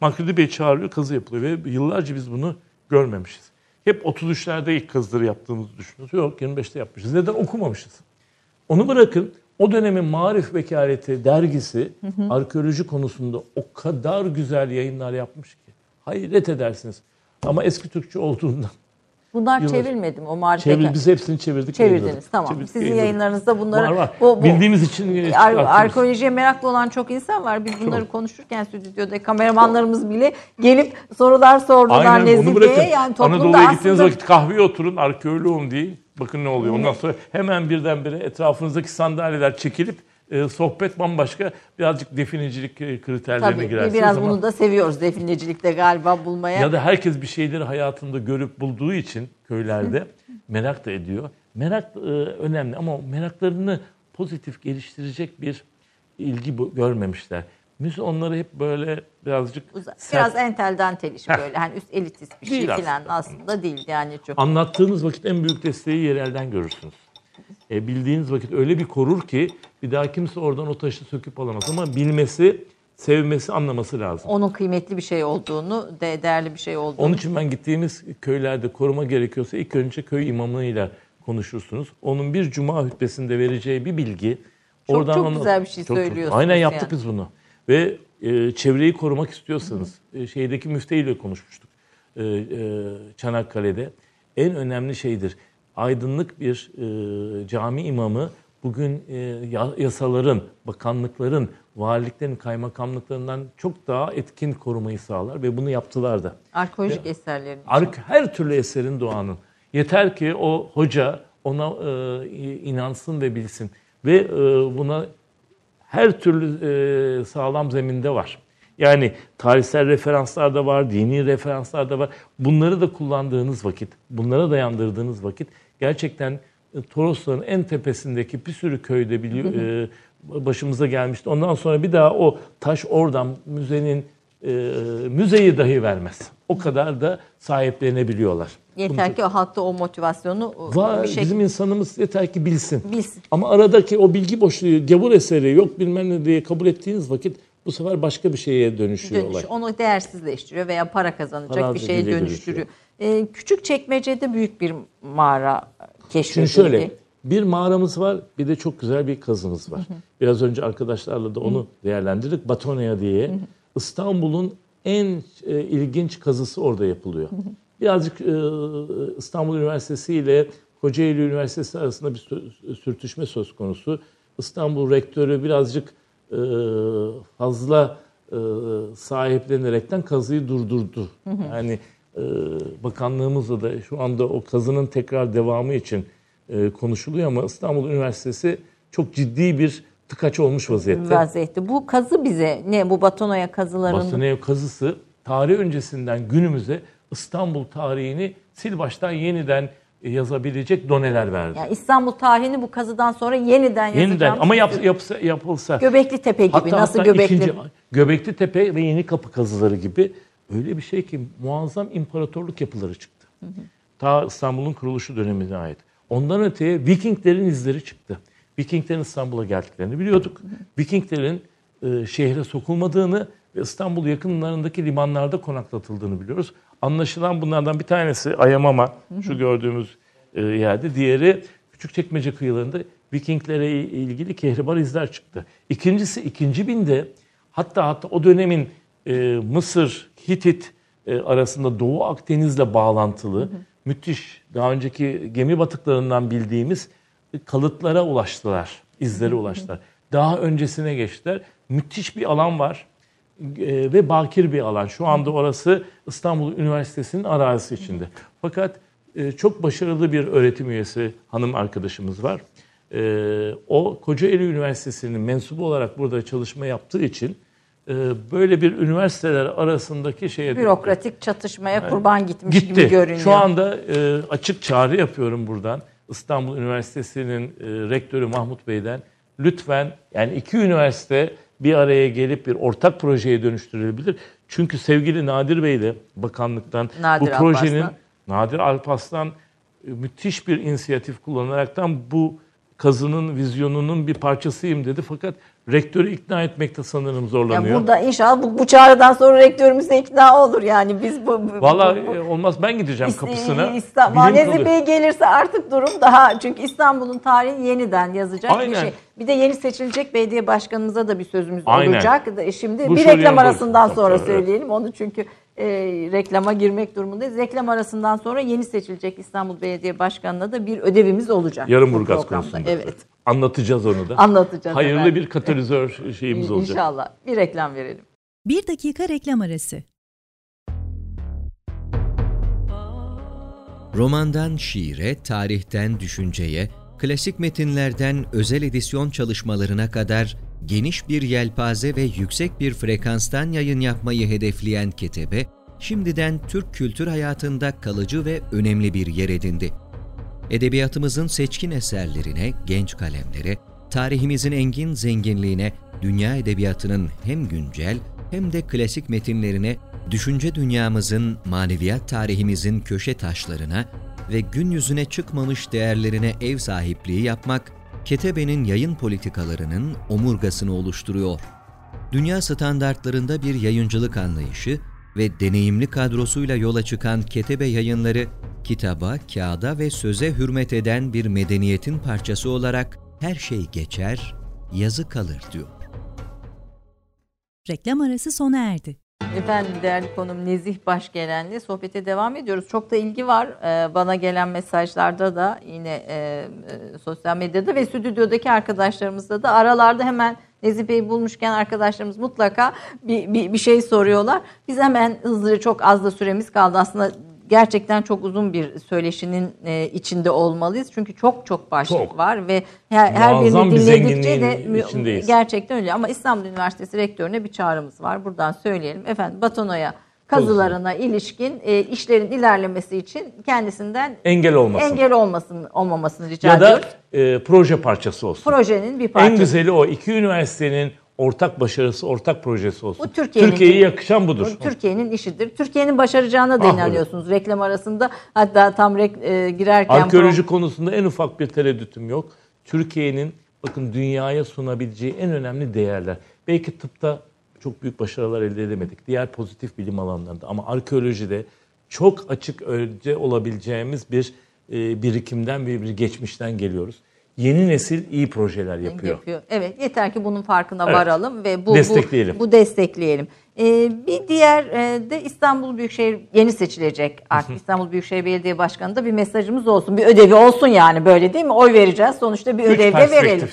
Makridi Bey çağırıyor, kazı yapılıyor ve yıllarca biz bunu görmemişiz. Hep 33'lerde ilk kazıları yaptığımızı düşünüyoruz. Yok 25'te yapmışız. Neden okumamışız? Onu bırakın. O dönemin Marif Vekaleti dergisi arkeoloji konusunda o kadar güzel yayınlar yapmış ki. Hayret edersiniz. Ama eski Türkçe olduğundan. Bunlar Yıllar- çevrilmedi mi o marifet? Çevir, biz hepsini çevirdik. Çevirdiniz yayınladık. tamam. Çevirdik, Sizin yayınladık. yayınlarınızda bunları Var var. bu- bu- Bildiğimiz için Ar- arkeolojiye meraklı olan çok insan var. Biz bunları konuşurken stüdyoda kameramanlarımız bile gelip sorular sordular Aynen Nezih Bey'e. Yani toplumda Anadolu'ya gittiğiniz aslında vakit kahveye oturun arkeoloğum değil. Bakın ne oluyor. Ondan sonra hemen birdenbire etrafınızdaki sandalyeler çekilip e, sohbet bambaşka birazcık definicilik e, kriterlerine tabii girersiniz. biraz ama- bunu da seviyoruz definecilikte galiba bulmaya. Ya da herkes bir şeyleri hayatında görüp bulduğu için köylerde merak da ediyor. Merak e, önemli ama meraklarını pozitif geliştirecek bir ilgi bu- görmemişler. Müze onları hep böyle birazcık Uza- sert- Biraz entel dantel böyle hani üst elitist bir şey Değil falan aslında değil yani çok. anlattığınız vakit en büyük desteği yerelden görürsünüz. E, bildiğiniz vakit öyle bir korur ki bir daha kimse oradan o taşı söküp alamaz. Ama bilmesi, sevmesi, anlaması lazım. Onun kıymetli bir şey olduğunu, de değerli bir şey olduğunu. Onun için ben gittiğimiz köylerde koruma gerekiyorsa ilk önce köy imamıyla konuşursunuz. Onun bir cuma hutbesinde vereceği bir bilgi. Çok- çok güzel bir şey söylüyorsunuz Aynen yaptık yani. biz bunu. Ve e, çevreyi korumak istiyorsanız e, şeydeki müfteyle konuşmuştuk. E, e, Çanakkale'de. En önemli şeydir. Aydınlık bir e, cami imamı bugün e, ya- yasaların, bakanlıkların, valiliklerin, kaymakamlıklarından çok daha etkin korumayı sağlar ve bunu yaptılar da. Arkeolojik eserlerin. Ark her türlü eserin doğanın. Yeter ki o hoca ona e, inansın ve bilsin. Ve e, buna her türlü e, sağlam zeminde var. Yani tarihsel referanslar da var, dini referanslar da var. Bunları da kullandığınız vakit, bunlara dayandırdığınız vakit gerçekten e, Torosların en tepesindeki bir sürü köyde biliyor, e, başımıza gelmişti. Ondan sonra bir daha o taş oradan müzenin e, müzeyi dahi vermez. O kadar da sahiplenebiliyorlar. Yeter ki o halkta o motivasyonu Var, bir şey bizim insanımız yeter ki bilsin. bilsin. Ama aradaki o bilgi boşluğu, gavur eseri yok bilmem ne diye kabul ettiğiniz vakit bu sefer başka bir şeye dönüşüyor Dönüş, olay. onu değersizleştiriyor veya para kazanacak Para bir şeye diliyle dönüştürüyor. Ee, küçük çekmecede büyük bir mağara keşfedildi. Şimdi şöyle bir mağaramız var bir de çok güzel bir kazımız var. Biraz önce arkadaşlarla da onu değerlendirdik. Batonia diye İstanbul'un en e, ilginç kazısı orada yapılıyor. Birazcık e, İstanbul Üniversitesi ile Kocaeli Üniversitesi arasında bir sü- sürtüşme söz konusu. İstanbul rektörü birazcık e, fazla e, sahiplenerekten kazıyı durdurdu. Yani e, bakanlığımızla da şu anda o kazının tekrar devamı için e, konuşuluyor ama İstanbul Üniversitesi çok ciddi bir tıkaç olmuş vaziyette. Vaziyette. Bu kazı bize ne bu Batonoya kazılarının Bastonev kazısı tarih öncesinden günümüze İstanbul tarihini sil baştan yeniden yazabilecek doneler verdi. yani İstanbul tarihini bu kazıdan sonra yeniden yeniden yazacağım. ama yap, yapsa, yapılsa. Göbekli Tepe gibi Hatta, nasıl hatta Göbekli? ikinci- Göbekli Tepe ve Yeni Kapı kazıları gibi öyle bir şey ki muazzam imparatorluk yapıları çıktı. Ta İstanbul'un kuruluşu dönemine ait. Ondan öteye Vikinglerin izleri çıktı. Vikinglerin İstanbul'a geldiklerini biliyorduk. Vikinglerin e, şehre sokulmadığını ve İstanbul yakınlarındaki limanlarda konaklatıldığını biliyoruz. Anlaşılan bunlardan bir tanesi Ayamama, şu gördüğümüz e, yerde. Diğeri Küçükçekmece kıyılarında Vikinglere ilgili kehribar izler çıktı. İkincisi ikinci binde hatta hatta o dönemin e, Mısır, Hitit e, arasında Doğu Akdeniz'le bağlantılı müthiş daha önceki gemi batıklarından bildiğimiz kalıtlara ulaştılar, izlere ulaştılar. Daha öncesine geçtiler. Müthiş bir alan var e, ve bakir bir alan. Şu anda orası İstanbul Üniversitesi'nin arazisi içinde. Fakat e, çok başarılı bir öğretim üyesi hanım arkadaşımız var. E, o Kocaeli Üniversitesi'nin mensubu olarak burada çalışma yaptığı için böyle bir üniversiteler arasındaki şeye Bürokratik çatışmaya kurban gitmiş gitti. gibi görünüyor. Şu anda e, açık çağrı yapıyorum buradan. İstanbul Üniversitesi'nin e, rektörü Mahmut Bey'den lütfen yani iki üniversite bir araya gelip bir ortak projeye dönüştürülebilir. Çünkü sevgili Nadir Bey de bakanlıktan Nadir bu projenin Alparslan. Nadir Alparslan e, müthiş bir inisiyatif kullanaraktan bu kazının vizyonunun bir parçasıyım dedi. Fakat rektörü ikna etmekte sanırım Ya zorlanıyor. burada inşallah bu, bu çağrıdan sonra rektörümüz de ikna olur yani biz bu, bu Vallahi bu- e, olmaz ben gideceğim İst- kapısına. İsta- Bilim Manezi kurulu- Bey gelirse artık durum daha çünkü İstanbul'un tarihini yeniden yazacak bir Aynen. şey. Bir de yeni seçilecek belediye başkanımıza da bir sözümüz Aynen. olacak. Şimdi Bu bir reklam arasından sonra Evet. söyleyelim onu çünkü e, reklama girmek durumundayız. Reklam arasından sonra yeni seçilecek İstanbul Belediye Başkanı'na da bir ödevimiz olacak. bu Yarımburgaz programda. konusunda. Evet. Anlatacağız onu da. Anlatacağız. Hayırlı efendim. bir katalizör şeyimiz olacak. İnşallah. Bir reklam verelim. Bir dakika reklam arası. Romandan şiire, tarihten düşünceye, klasik metinlerden özel edisyon çalışmalarına kadar geniş bir yelpaze ve yüksek bir frekanstan yayın yapmayı hedefleyen Ketebe, şimdiden Türk kültür hayatında kalıcı ve önemli bir yer edindi. Edebiyatımızın seçkin eserlerine, genç kalemlere, tarihimizin engin zenginliğine, dünya edebiyatının hem güncel hem de klasik metinlerine, düşünce dünyamızın, maneviyat tarihimizin köşe taşlarına ve gün yüzüne çıkmamış değerlerine ev sahipliği yapmak, Ketebe'nin yayın politikalarının omurgasını oluşturuyor. Dünya standartlarında bir yayıncılık anlayışı ve deneyimli kadrosuyla yola çıkan Ketebe yayınları, kitaba, kağıda ve söze hürmet eden bir medeniyetin parçası olarak her şey geçer, yazı kalır diyor. Reklam arası sona erdi. Efendim değerli konum Nezih Başgelen'le sohbete devam ediyoruz. Çok da ilgi var Ee, bana gelen mesajlarda da yine e, e, sosyal medyada ve stüdyodaki arkadaşlarımızda da aralarda hemen Nezih Bey'i bulmuşken arkadaşlarımız mutlaka bir, bir, bir şey soruyorlar. Biz hemen hızlıca çok az da süremiz kaldı aslında gerçekten çok uzun bir söyleşinin e, içinde olmalıyız. Çünkü çok çok başlık Çok. var ve her, her birini bir dinledikçe de içindeyiz. gerçekten öyle. Ama İstanbul Üniversitesi Rektörü'ne bir çağrımız var. Buradan söyleyelim. Efendim Batono'ya kazılarına ilişkin e, işlerin ilerlemesi için kendisinden Engel olmasın. engel olmasın olmamasını rica ya da ediyoruz. e, proje parçası olsun. Projenin bir parçası. en güzeli o. İki üniversitenin ortak başarısı, ortak projesi olsun. Bu Türkiye'nin Türkiye'ye yakışan budur. Bu Türkiye'nin işidir. Türkiye'nin başaracağına da Ah, inanıyorsunuz. Reklam arasında hatta tam rek, e, girerken Arkeoloji konusunda en ufak bir tereddütüm yok. Türkiye'nin bakın dünyaya sunabileceği en önemli değerler. Belki tıpta çok büyük başarılar elde edemedik. Diğer pozitif bilim alanlarında ama arkeolojide çok açık önce olabileceğimiz bir e, birikimden ve bir geçmişten geliyoruz. Yeni nesil iyi projeler yapıyor. yapıyor. Evet yeter ki bunun farkına Evet. varalım ve bu Destekleyelim. bu, bu destekleyelim. Ee, bir diğer e, de İstanbul Büyükşehir yeni seçilecek artık İstanbul Büyükşehir Belediye Başkanı da bir mesajımız olsun. Bir ödevi olsun yani böyle değil mi? Oy vereceğiz. Sonuçta bir Üç ödev de verelim.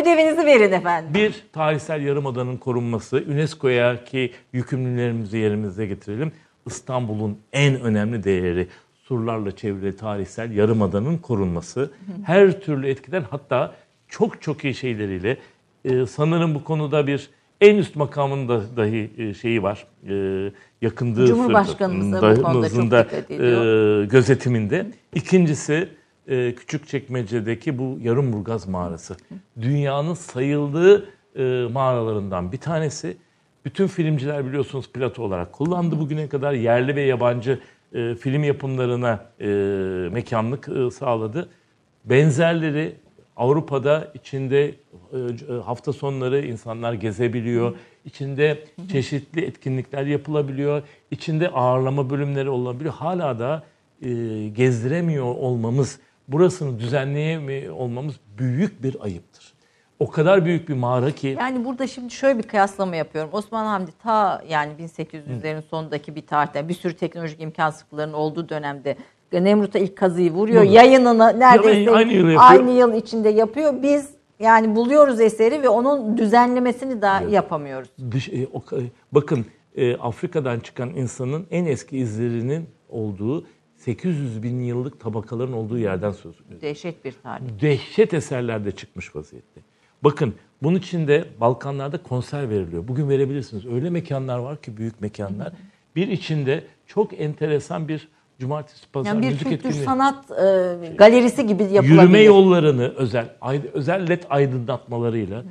Ödevinizi verin efendim. Bir, tarihsel yarımadanın korunması, UNESCO'ya ki yükümlülüklerimizi yerimize getirelim. İstanbul'un en önemli değeri surlarla çevrili tarihsel yarımadanın korunması. Her türlü etkiden hatta çok çok iyi şeyleriyle e, sanırım bu konuda bir en üst makamında dahi e, şeyi var. E, yakındığı Cumhurbaşkanımız da bu sırtında- konuda çok nazında, dikkat ediyor. e, gözetiminde. İkincisi e, Küçükçekmece'deki bu Yarımburgaz mağarası. Dünyanın sayıldığı e, mağaralarından bir tanesi. Bütün filmciler biliyorsunuz plato olarak kullandı bugüne kadar yerli ve yabancı e, film yapımlarına e, mekanlık e, sağladı. Benzerleri Avrupa'da içinde hafta sonları insanlar gezebiliyor. İçinde çeşitli etkinlikler yapılabiliyor. İçinde ağırlama bölümleri olabiliyor. Hala da e, gezdiremiyor olmamız, burasını düzenleyemiyor olmamız büyük bir ayıptır. O kadar büyük bir mağara ki Yani burada şimdi şöyle bir kıyaslama yapıyorum. Osman Hamdi ta yani 1800'lerin sonundaki bir tarihte bir sürü teknolojik imkansızlıkların olduğu dönemde Nemrut'a ilk kazıyı vuruyor. Yayınını neredeyse aynı yıl yapıyor. aynı yıl içinde yapıyor. Biz yani buluyoruz eseri ve onun düzenlemesini daha yapamıyoruz. Dış- e, o bakın e, Afrika'dan çıkan insanın en eski izlerinin olduğu 800 bin yıllık tabakaların olduğu yerden söz ediyoruz. Dehşet bir tarih. Dehşet eserlerde çıkmış vaziyette. Bakın bunun için de Balkanlarda konser veriliyor. Bugün verebilirsiniz. Öyle mekanlar var ki büyük mekanlar. Bir içinde çok enteresan bir cumartesi pazar Yani bir müzik kültür etkinliği. sanat e, galerisi gibi yapılabilir. Yürüme yollarını özel ay- özel led aydınlatmalarıyla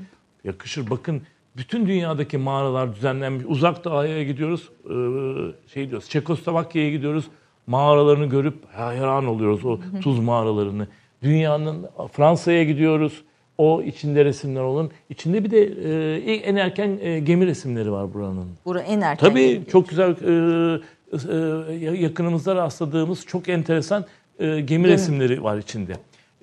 yakışır. Bakın bütün dünyadaki mağaralar düzenlenmiş. Uzak Doğu'ya gidiyoruz. eee, şey diyoruz. Çekoslovakya'ya gidiyoruz. Mağaralarını görüp hayran oluyoruz o tuz mağaralarını. Dünyanın Fransa'ya gidiyoruz. O içinde resimler olan. İçinde bir de ilk en erken eee, gemi resimleri var buranın. Bura en erken. Tabii çok güzel e, e, yakınımızda rastladığımız çok enteresan e, gemi resimleri var içinde.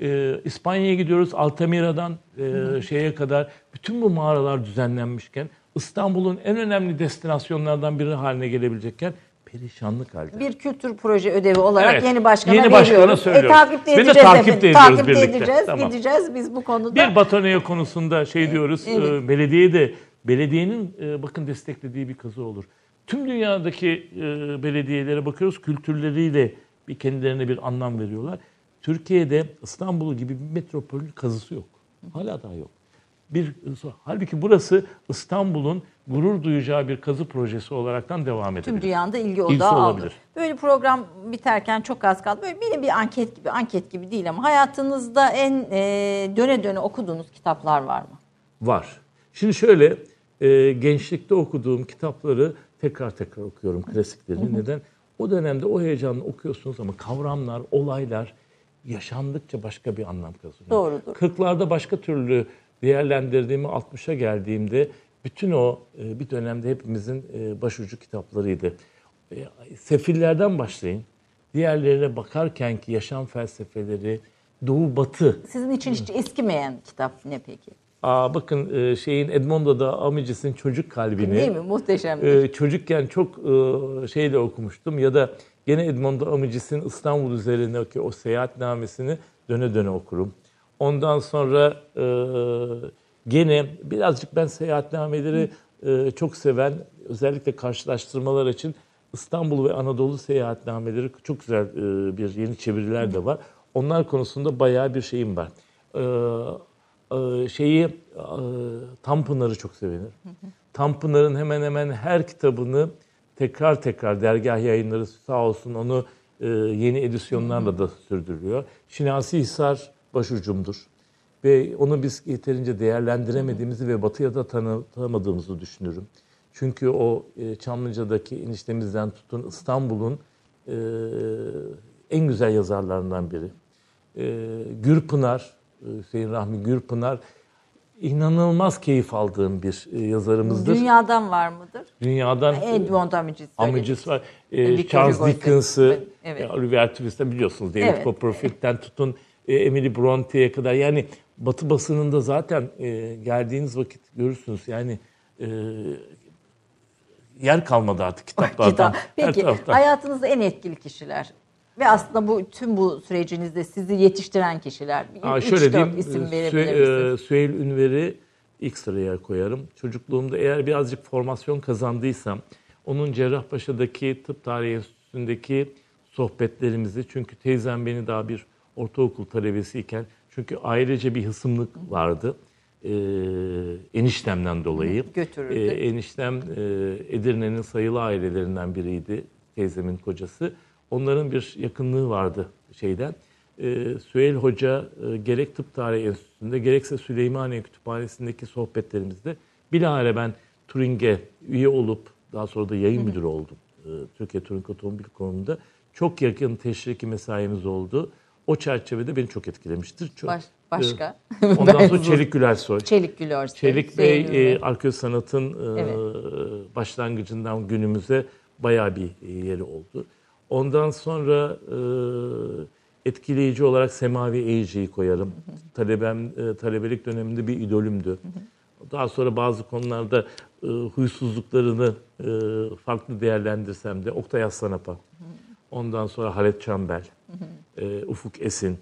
E, İspanya'ya gidiyoruz Altamira'dan e, şeye kadar bütün bu mağaralar düzenlenmişken İstanbul'un en önemli destinasyonlardan biri haline gelebilecekken perişanlık halde. bir kültür proje ödevi olarak Evet, yeni başkana yeni başkana veriyoruz. söylüyoruz. E, takip de edeceğiz takip efendim. ediyoruz takip birlikte. edeceğiz, Tamam. gideceğiz biz bu konuda. Bir Batoniye konusunda şey diyoruz, evet. e, belediye de belediyenin e, bakın desteklediği bir kazı olur. Tüm dünyadaki e, belediyelere bakıyoruz, kültürleriyle bir kendilerine bir anlam veriyorlar. Türkiye'de İstanbul gibi bir metropol kazısı yok. Hala daha yok. Bir halbuki burası İstanbul'un gurur duyacağı bir kazı projesi olaraktan devam edebilir. Tüm dünyada ilgi odağı aldı. Böyle program biterken çok az kaldı. Böyle mini bir anket gibi, anket gibi değil ama hayatınızda en e, döne döne okuduğunuz kitaplar var mı? Var. Şimdi şöyle e, gençlikte okuduğum kitapları tekrar tekrar okuyorum klasikleri. Neden? O dönemde o heyecanla okuyorsunuz ama kavramlar, olaylar yaşandıkça başka bir anlam kazanıyor. Doğrudur. 40'larda başka türlü değerlendirdiğimi 60'a geldiğimde bütün o e, bir dönemde hepimizin e, başucu kitaplarıydı. E, Sefillerden başlayın. Diğerlerine bakarken ki yaşam felsefeleri, doğu batı Sizin için hiç eskimeyen kitap ne peki? Aa, bakın e, şeyin Edmondo da Amicis'in çocuk kalbini Değil mi? Muhteşem. e, çocukken çok e, şeyle okumuştum ya da gene Edmondo Amicis'in İstanbul üzerindeki o seyahatnamesini döne döne okurum. Ondan sonra e, gene birazcık ben seyahatnameleri e, çok seven özellikle karşılaştırmalar için İstanbul ve Anadolu seyahatnameleri çok güzel e, bir yeni çeviriler de var. Onlar konusunda bayağı bir şeyim var. E, şeyi e, Tanpınar'ı çok severim. Tanpınar'ın hemen hemen her kitabını tekrar tekrar dergah yayınları sağ olsun onu e, yeni edisyonlarla da sürdürüyor. Şinasi Hisar başucumdur. Ve onu biz yeterince değerlendiremediğimizi ve batıya da tanıtamadığımızı düşünüyorum. Çünkü o e, Çamlıca'daki eniştemizden tutun İstanbul'un e, en güzel yazarlarından biri. E, Gürpınar, e, Hüseyin Rahmi Gürpınar inanılmaz keyif aldığım bir e, yazarımızdır. Dünyadan var mıdır? Dünyadan Edmond Amicis. Amicus var. E, E, Charles Dickens'ı, Evet. e, Oliver Twist'ten biliyorsunuz. David Evet, Copperfield'den tutun e, Emily Bronte'ye kadar. Yani Batı basınında zaten e, geldiğiniz vakit görürsünüz. Yani e, yer kalmadı artık kitaplardan. Kitap. her Peki hayatınızda en etkili kişiler ve aslında bu tüm bu sürecinizde sizi yetiştiren kişiler. Aa, şöyle diyeyim, isim Sü- verebilir misiniz? e, Süheyl Ünver'i ilk sıraya koyarım. Çocukluğumda eğer birazcık formasyon kazandıysam, onun Cerrahpaşa'daki tıp tarihi enstitüsündeki sohbetlerimizi çünkü teyzem beni daha bir ortaokul talebesiyken çünkü ailece bir hısımlık vardı. Ee, eniştemden dolayı. Götürürdü. Ee, eniştem e, Edirne'nin sayılı ailelerinden biriydi teyzemin kocası. Onların bir yakınlığı vardı şeyden. Ee, Süheyl Hoca e, gerek Tıp Tarihi Enstitüsü'nde gerekse Süleymaniye Kütüphanesi'ndeki sohbetlerimizde bilahare ben Turing'e üye olup daha sonra da yayın müdürü oldum. Ee, Türkiye Turing Otomobil konumunda. Çok yakın teşriki mesaimiz oldu. O çerçevede beni çok etkilemiştir. Çok, Baş- başka? e, Ondan sonra Çelik Gülersoy. Çelik Gülörse. Çelik Bey Ünver. e, arkeoloji sanatın e, Evet. başlangıcından günümüze bayağı bir e, yeri oldu. Ondan sonra e, etkileyici olarak Semavi Eğici'yi koyarım. Talebem e, talebelik döneminde bir idolümdü. Daha sonra bazı konularda e, huysuzluklarını e, farklı değerlendirsem de Oktay Aslanapa. Ondan sonra Halet Çambel, e, Ufuk Esin.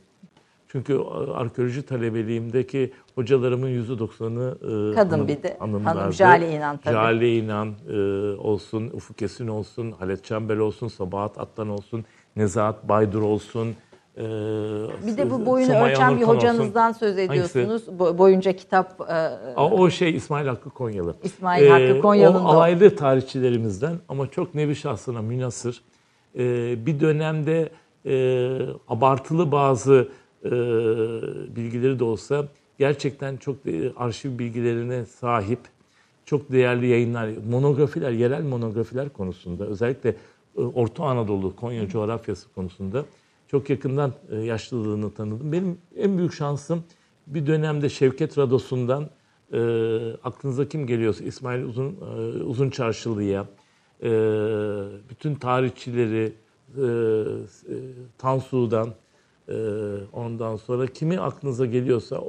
Çünkü arkeoloji talebeliğimdeki hocalarımın yüzde doksanı e, Kadın bir de. hanımlardı. Hanım Jale İnan tabii. Jale İnan e, olsun, Ufuk Esin olsun, Halet Çembel olsun, Sabahat Atlan olsun, Nezahat Baydur olsun. e, Bir de bu boyunu Sumay ölçen bir Onurkan hocanızdan olsun. söz Hangisi? ediyorsunuz. Bo- boyunca kitap e, Aa, O şey İsmail Hakkı Konyalı. İsmail Hakkı Konyalı'nın da O o. alaylı tarihçilerimizden ama çok nevi şahsına münasır. Ee, bir dönemde e, abartılı bazı e, bilgileri de olsa gerçekten çok arşiv bilgilerine sahip çok değerli yayınlar, monografiler, yerel monografiler konusunda özellikle e, Orta Anadolu, Konya coğrafyası konusunda çok yakından e, yaşlılığını tanıdım. Benim en büyük şansım bir dönemde Şevket Rados'undan e, aklınıza kim geliyorsa İsmail Uzun e, Uzun Çarşılı'ya e, bütün tarihçileri e, e, Tansu'dan e, ondan sonra kimi aklınıza geliyorsa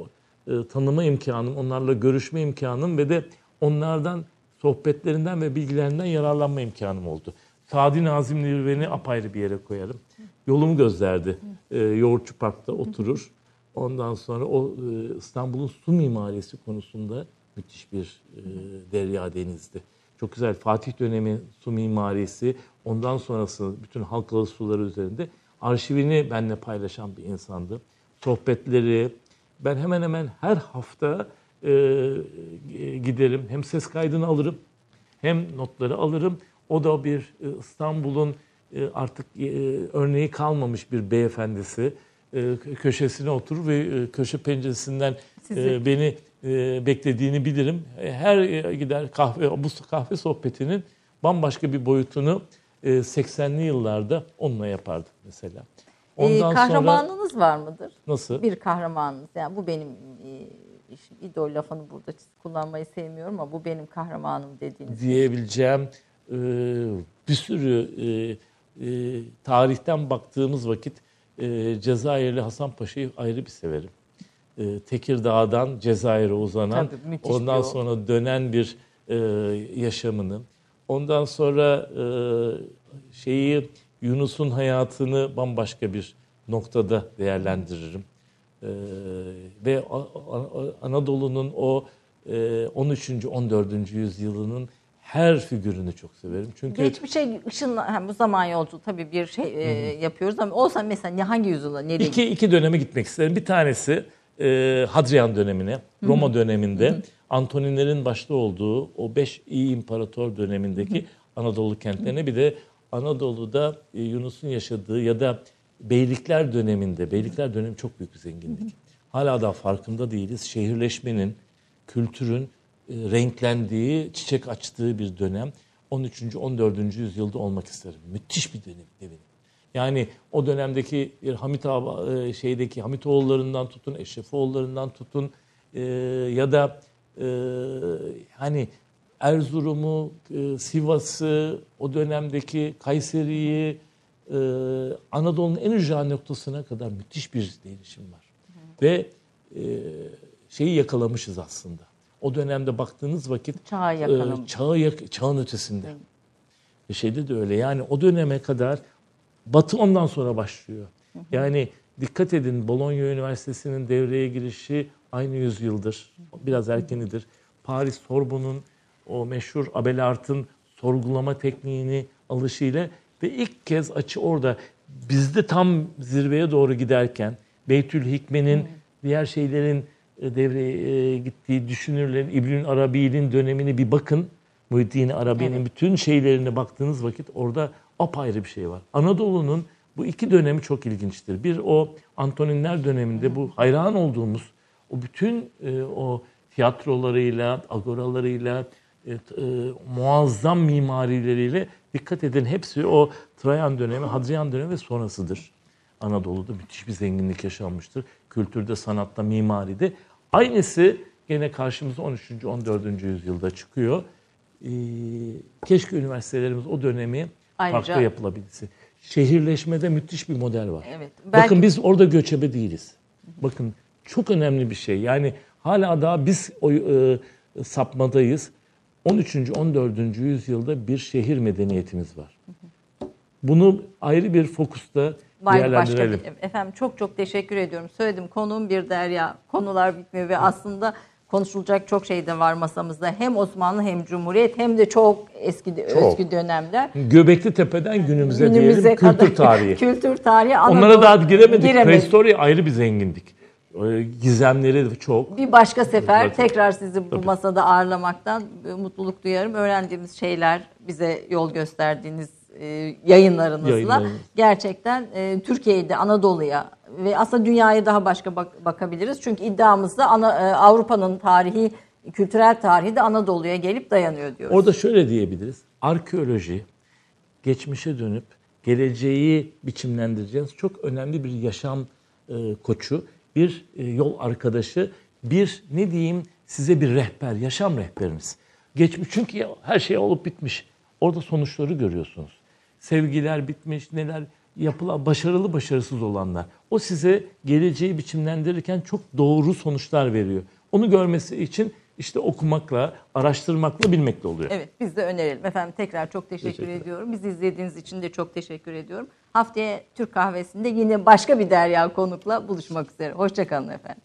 e, tanıma imkanım, onlarla görüşme imkanım ve de onlardan sohbetlerinden ve bilgilerinden yararlanma imkanım oldu. Sadi Nazım Nirven'i apayrı bir yere koyarım. Yolumu gözlerdi. E, Yoğurtçu Park'ta oturur. Ondan sonra o e, İstanbul'un su mimarisi konusunda müthiş bir e, derya denizdi. Çok güzel Fatih dönemi su mimarisi, ondan sonrası bütün halkalı suları üzerinde arşivini benimle paylaşan bir insandı. Sohbetleri, ben hemen hemen her hafta e, giderim. Hem ses kaydını alırım, hem notları alırım. O da bir e, İstanbul'un e, artık e, örneği kalmamış bir beyefendisi. E, köşesine oturur ve e, köşe penceresinden e, beni e, beklediğini bilirim. E, Her e, gider kahve, bu kahve sohbetinin bambaşka bir boyutunu e, 80'li yıllarda onunla yapardık mesela. E, Ondan sonra kahramanınız var mıdır? nasıl? Bir kahramanınız. Yani bu benim e, idol lafını burada kullanmayı sevmiyorum ama bu benim kahramanım dediğiniz. diyebileceğim e, bir sürü e, e, tarihten baktığımız vakit e, Cezayirli Hasan Paşa'yı ayrı bir severim. E, Tekirdağ'dan Cezayir'e uzanan, Tabii, ondan sonra dönen bir e, yaşamını, ondan sonra e, şeyi Yunus'un hayatını bambaşka bir noktada değerlendiririm. Ee, ve Anadolu'nun o e, 13. 14. yüzyılının her figürünü çok severim. Çünkü Geçmişe ışınla ha, bu zaman yolculuğu tabii bir şey e, yapıyoruz ama olsa mesela ne hangi yüzyıla nereye iki, iki döneme gitmek isterim. Bir tanesi e, Hadrian dönemine, Roma döneminde Antoninlerin başta olduğu o beş iyi imparator dönemindeki Anadolu kentlerine bir de Anadolu'da e, Yunus'un yaşadığı ya da beylikler döneminde, beylikler dönemi çok büyük bir zenginlik. Hala da farkında değiliz. Şehirleşmenin, kültürün e, renklendiği, çiçek açtığı bir dönem. 13. 14. yüzyılda olmak isterim. Müthiş bir dönem. dönem. Yani o dönemdeki Hamit Ağa, e, şeydeki Hamitoğullarından tutun, Eşrefoğullarından tutun ya da e, hani Erzurum'u, e, Sivas'ı, o dönemdeki Kayseri'yi, e, Anadolu'nun en ücra noktasına kadar müthiş bir değişim var. Ve e, şeyi yakalamışız aslında. O dönemde baktığınız vakit Çağı e, çağı yak- çağın ötesinde. Ve şeyde de öyle. Yani o döneme kadar Batı ondan sonra başlıyor. Yani dikkat edin Bologna Üniversitesi'nin devreye girişi aynı yüzyıldır. Biraz erkenidir. Paris Sorbonne'un o meşhur Abelard'ın sorgulama tekniğini alışıyla ve ilk kez açı orada bizde tam zirveye doğru giderken Beytül Hikme'nin diğer şeylerin e, devreye e, gittiği düşünürlerin İbnül Arabi'nin dönemini bir bakın. Muhyiddin Arabi'nin bütün şeylerine baktığınız vakit orada apayrı bir şey var. Anadolu'nun bu iki dönemi çok ilginçtir. Bir o Antoninler döneminde bu hayran olduğumuz o bütün e, o tiyatrolarıyla, agoralarıyla, e, e, muazzam mimarileriyle dikkat edin hepsi o Trajan dönemi, Hadrian dönemi ve sonrasıdır. Anadolu'da müthiş bir zenginlik yaşanmıştır. Kültürde, sanatta, mimaride. Aynısı gene karşımıza 13. 14. yüzyılda çıkıyor. Ee, keşke üniversitelerimiz o dönemi Ayrıca- farklı yapılabilse. Şehirleşmede müthiş bir model var. Evet, belki- Bakın biz orada göçebe değiliz. Bakın çok önemli bir şey. Yani hala daha biz o e, sapmadayız. 13. 14. yüzyılda bir şehir medeniyetimiz var. Bunu ayrı bir fokusta Var başka bir, efendim çok çok teşekkür ediyorum. Söyledim konuğum bir derya. Konular bitmiyor ve aslında konuşulacak çok şey de var masamızda. Hem Osmanlı hem Cumhuriyet hem de çok eski Çok. eski dönemler. Göbekli Tepe'den günümüze, Günümüze diyelim kadar kültür tarihi. kültür tarihi Anadolu. Onlara daha giremedik. Giremedik. Prehistorya ayrı bir zenginlik. Ee, Gizemleri çok. Bir başka sefer Tabii. tekrar sizi bu Tabii. masada ağırlamaktan e, mutluluk duyarım. Öğrendiğimiz şeyler, bize yol gösterdiğiniz e, yayınlarınızla Yayınlarınız. gerçekten e, Türkiye'de, Anadolu'ya ve aslında dünyaya daha başka bak- bakabiliriz. Çünkü iddiamızda ana, Avrupa'nın tarihi, kültürel tarihi de Anadolu'ya gelip dayanıyor diyoruz. Orada şöyle diyebiliriz. Arkeoloji, geçmişe dönüp geleceği biçimlendireceğiniz çok önemli bir yaşam koçu, bir e, yol arkadaşı, bir ne diyeyim size bir rehber, yaşam rehberiniz. Geçmiş çünkü her şey olup bitmiş. Orada sonuçları görüyorsunuz. Sevgiler bitmiş, neler yapılan başarılı başarısız olanlar. O size geleceği biçimlendirirken çok doğru sonuçlar veriyor. Onu görmesi için işte okumakla, araştırmakla, bilmekle oluyor. Evet biz de önerelim. Efendim tekrar çok teşekkür ediyorum. Bizi izlediğiniz için de çok teşekkür ediyorum. Haftaya Türk kahvesinde yine başka bir derya konukla buluşmak üzere. Hoşçakalın efendim.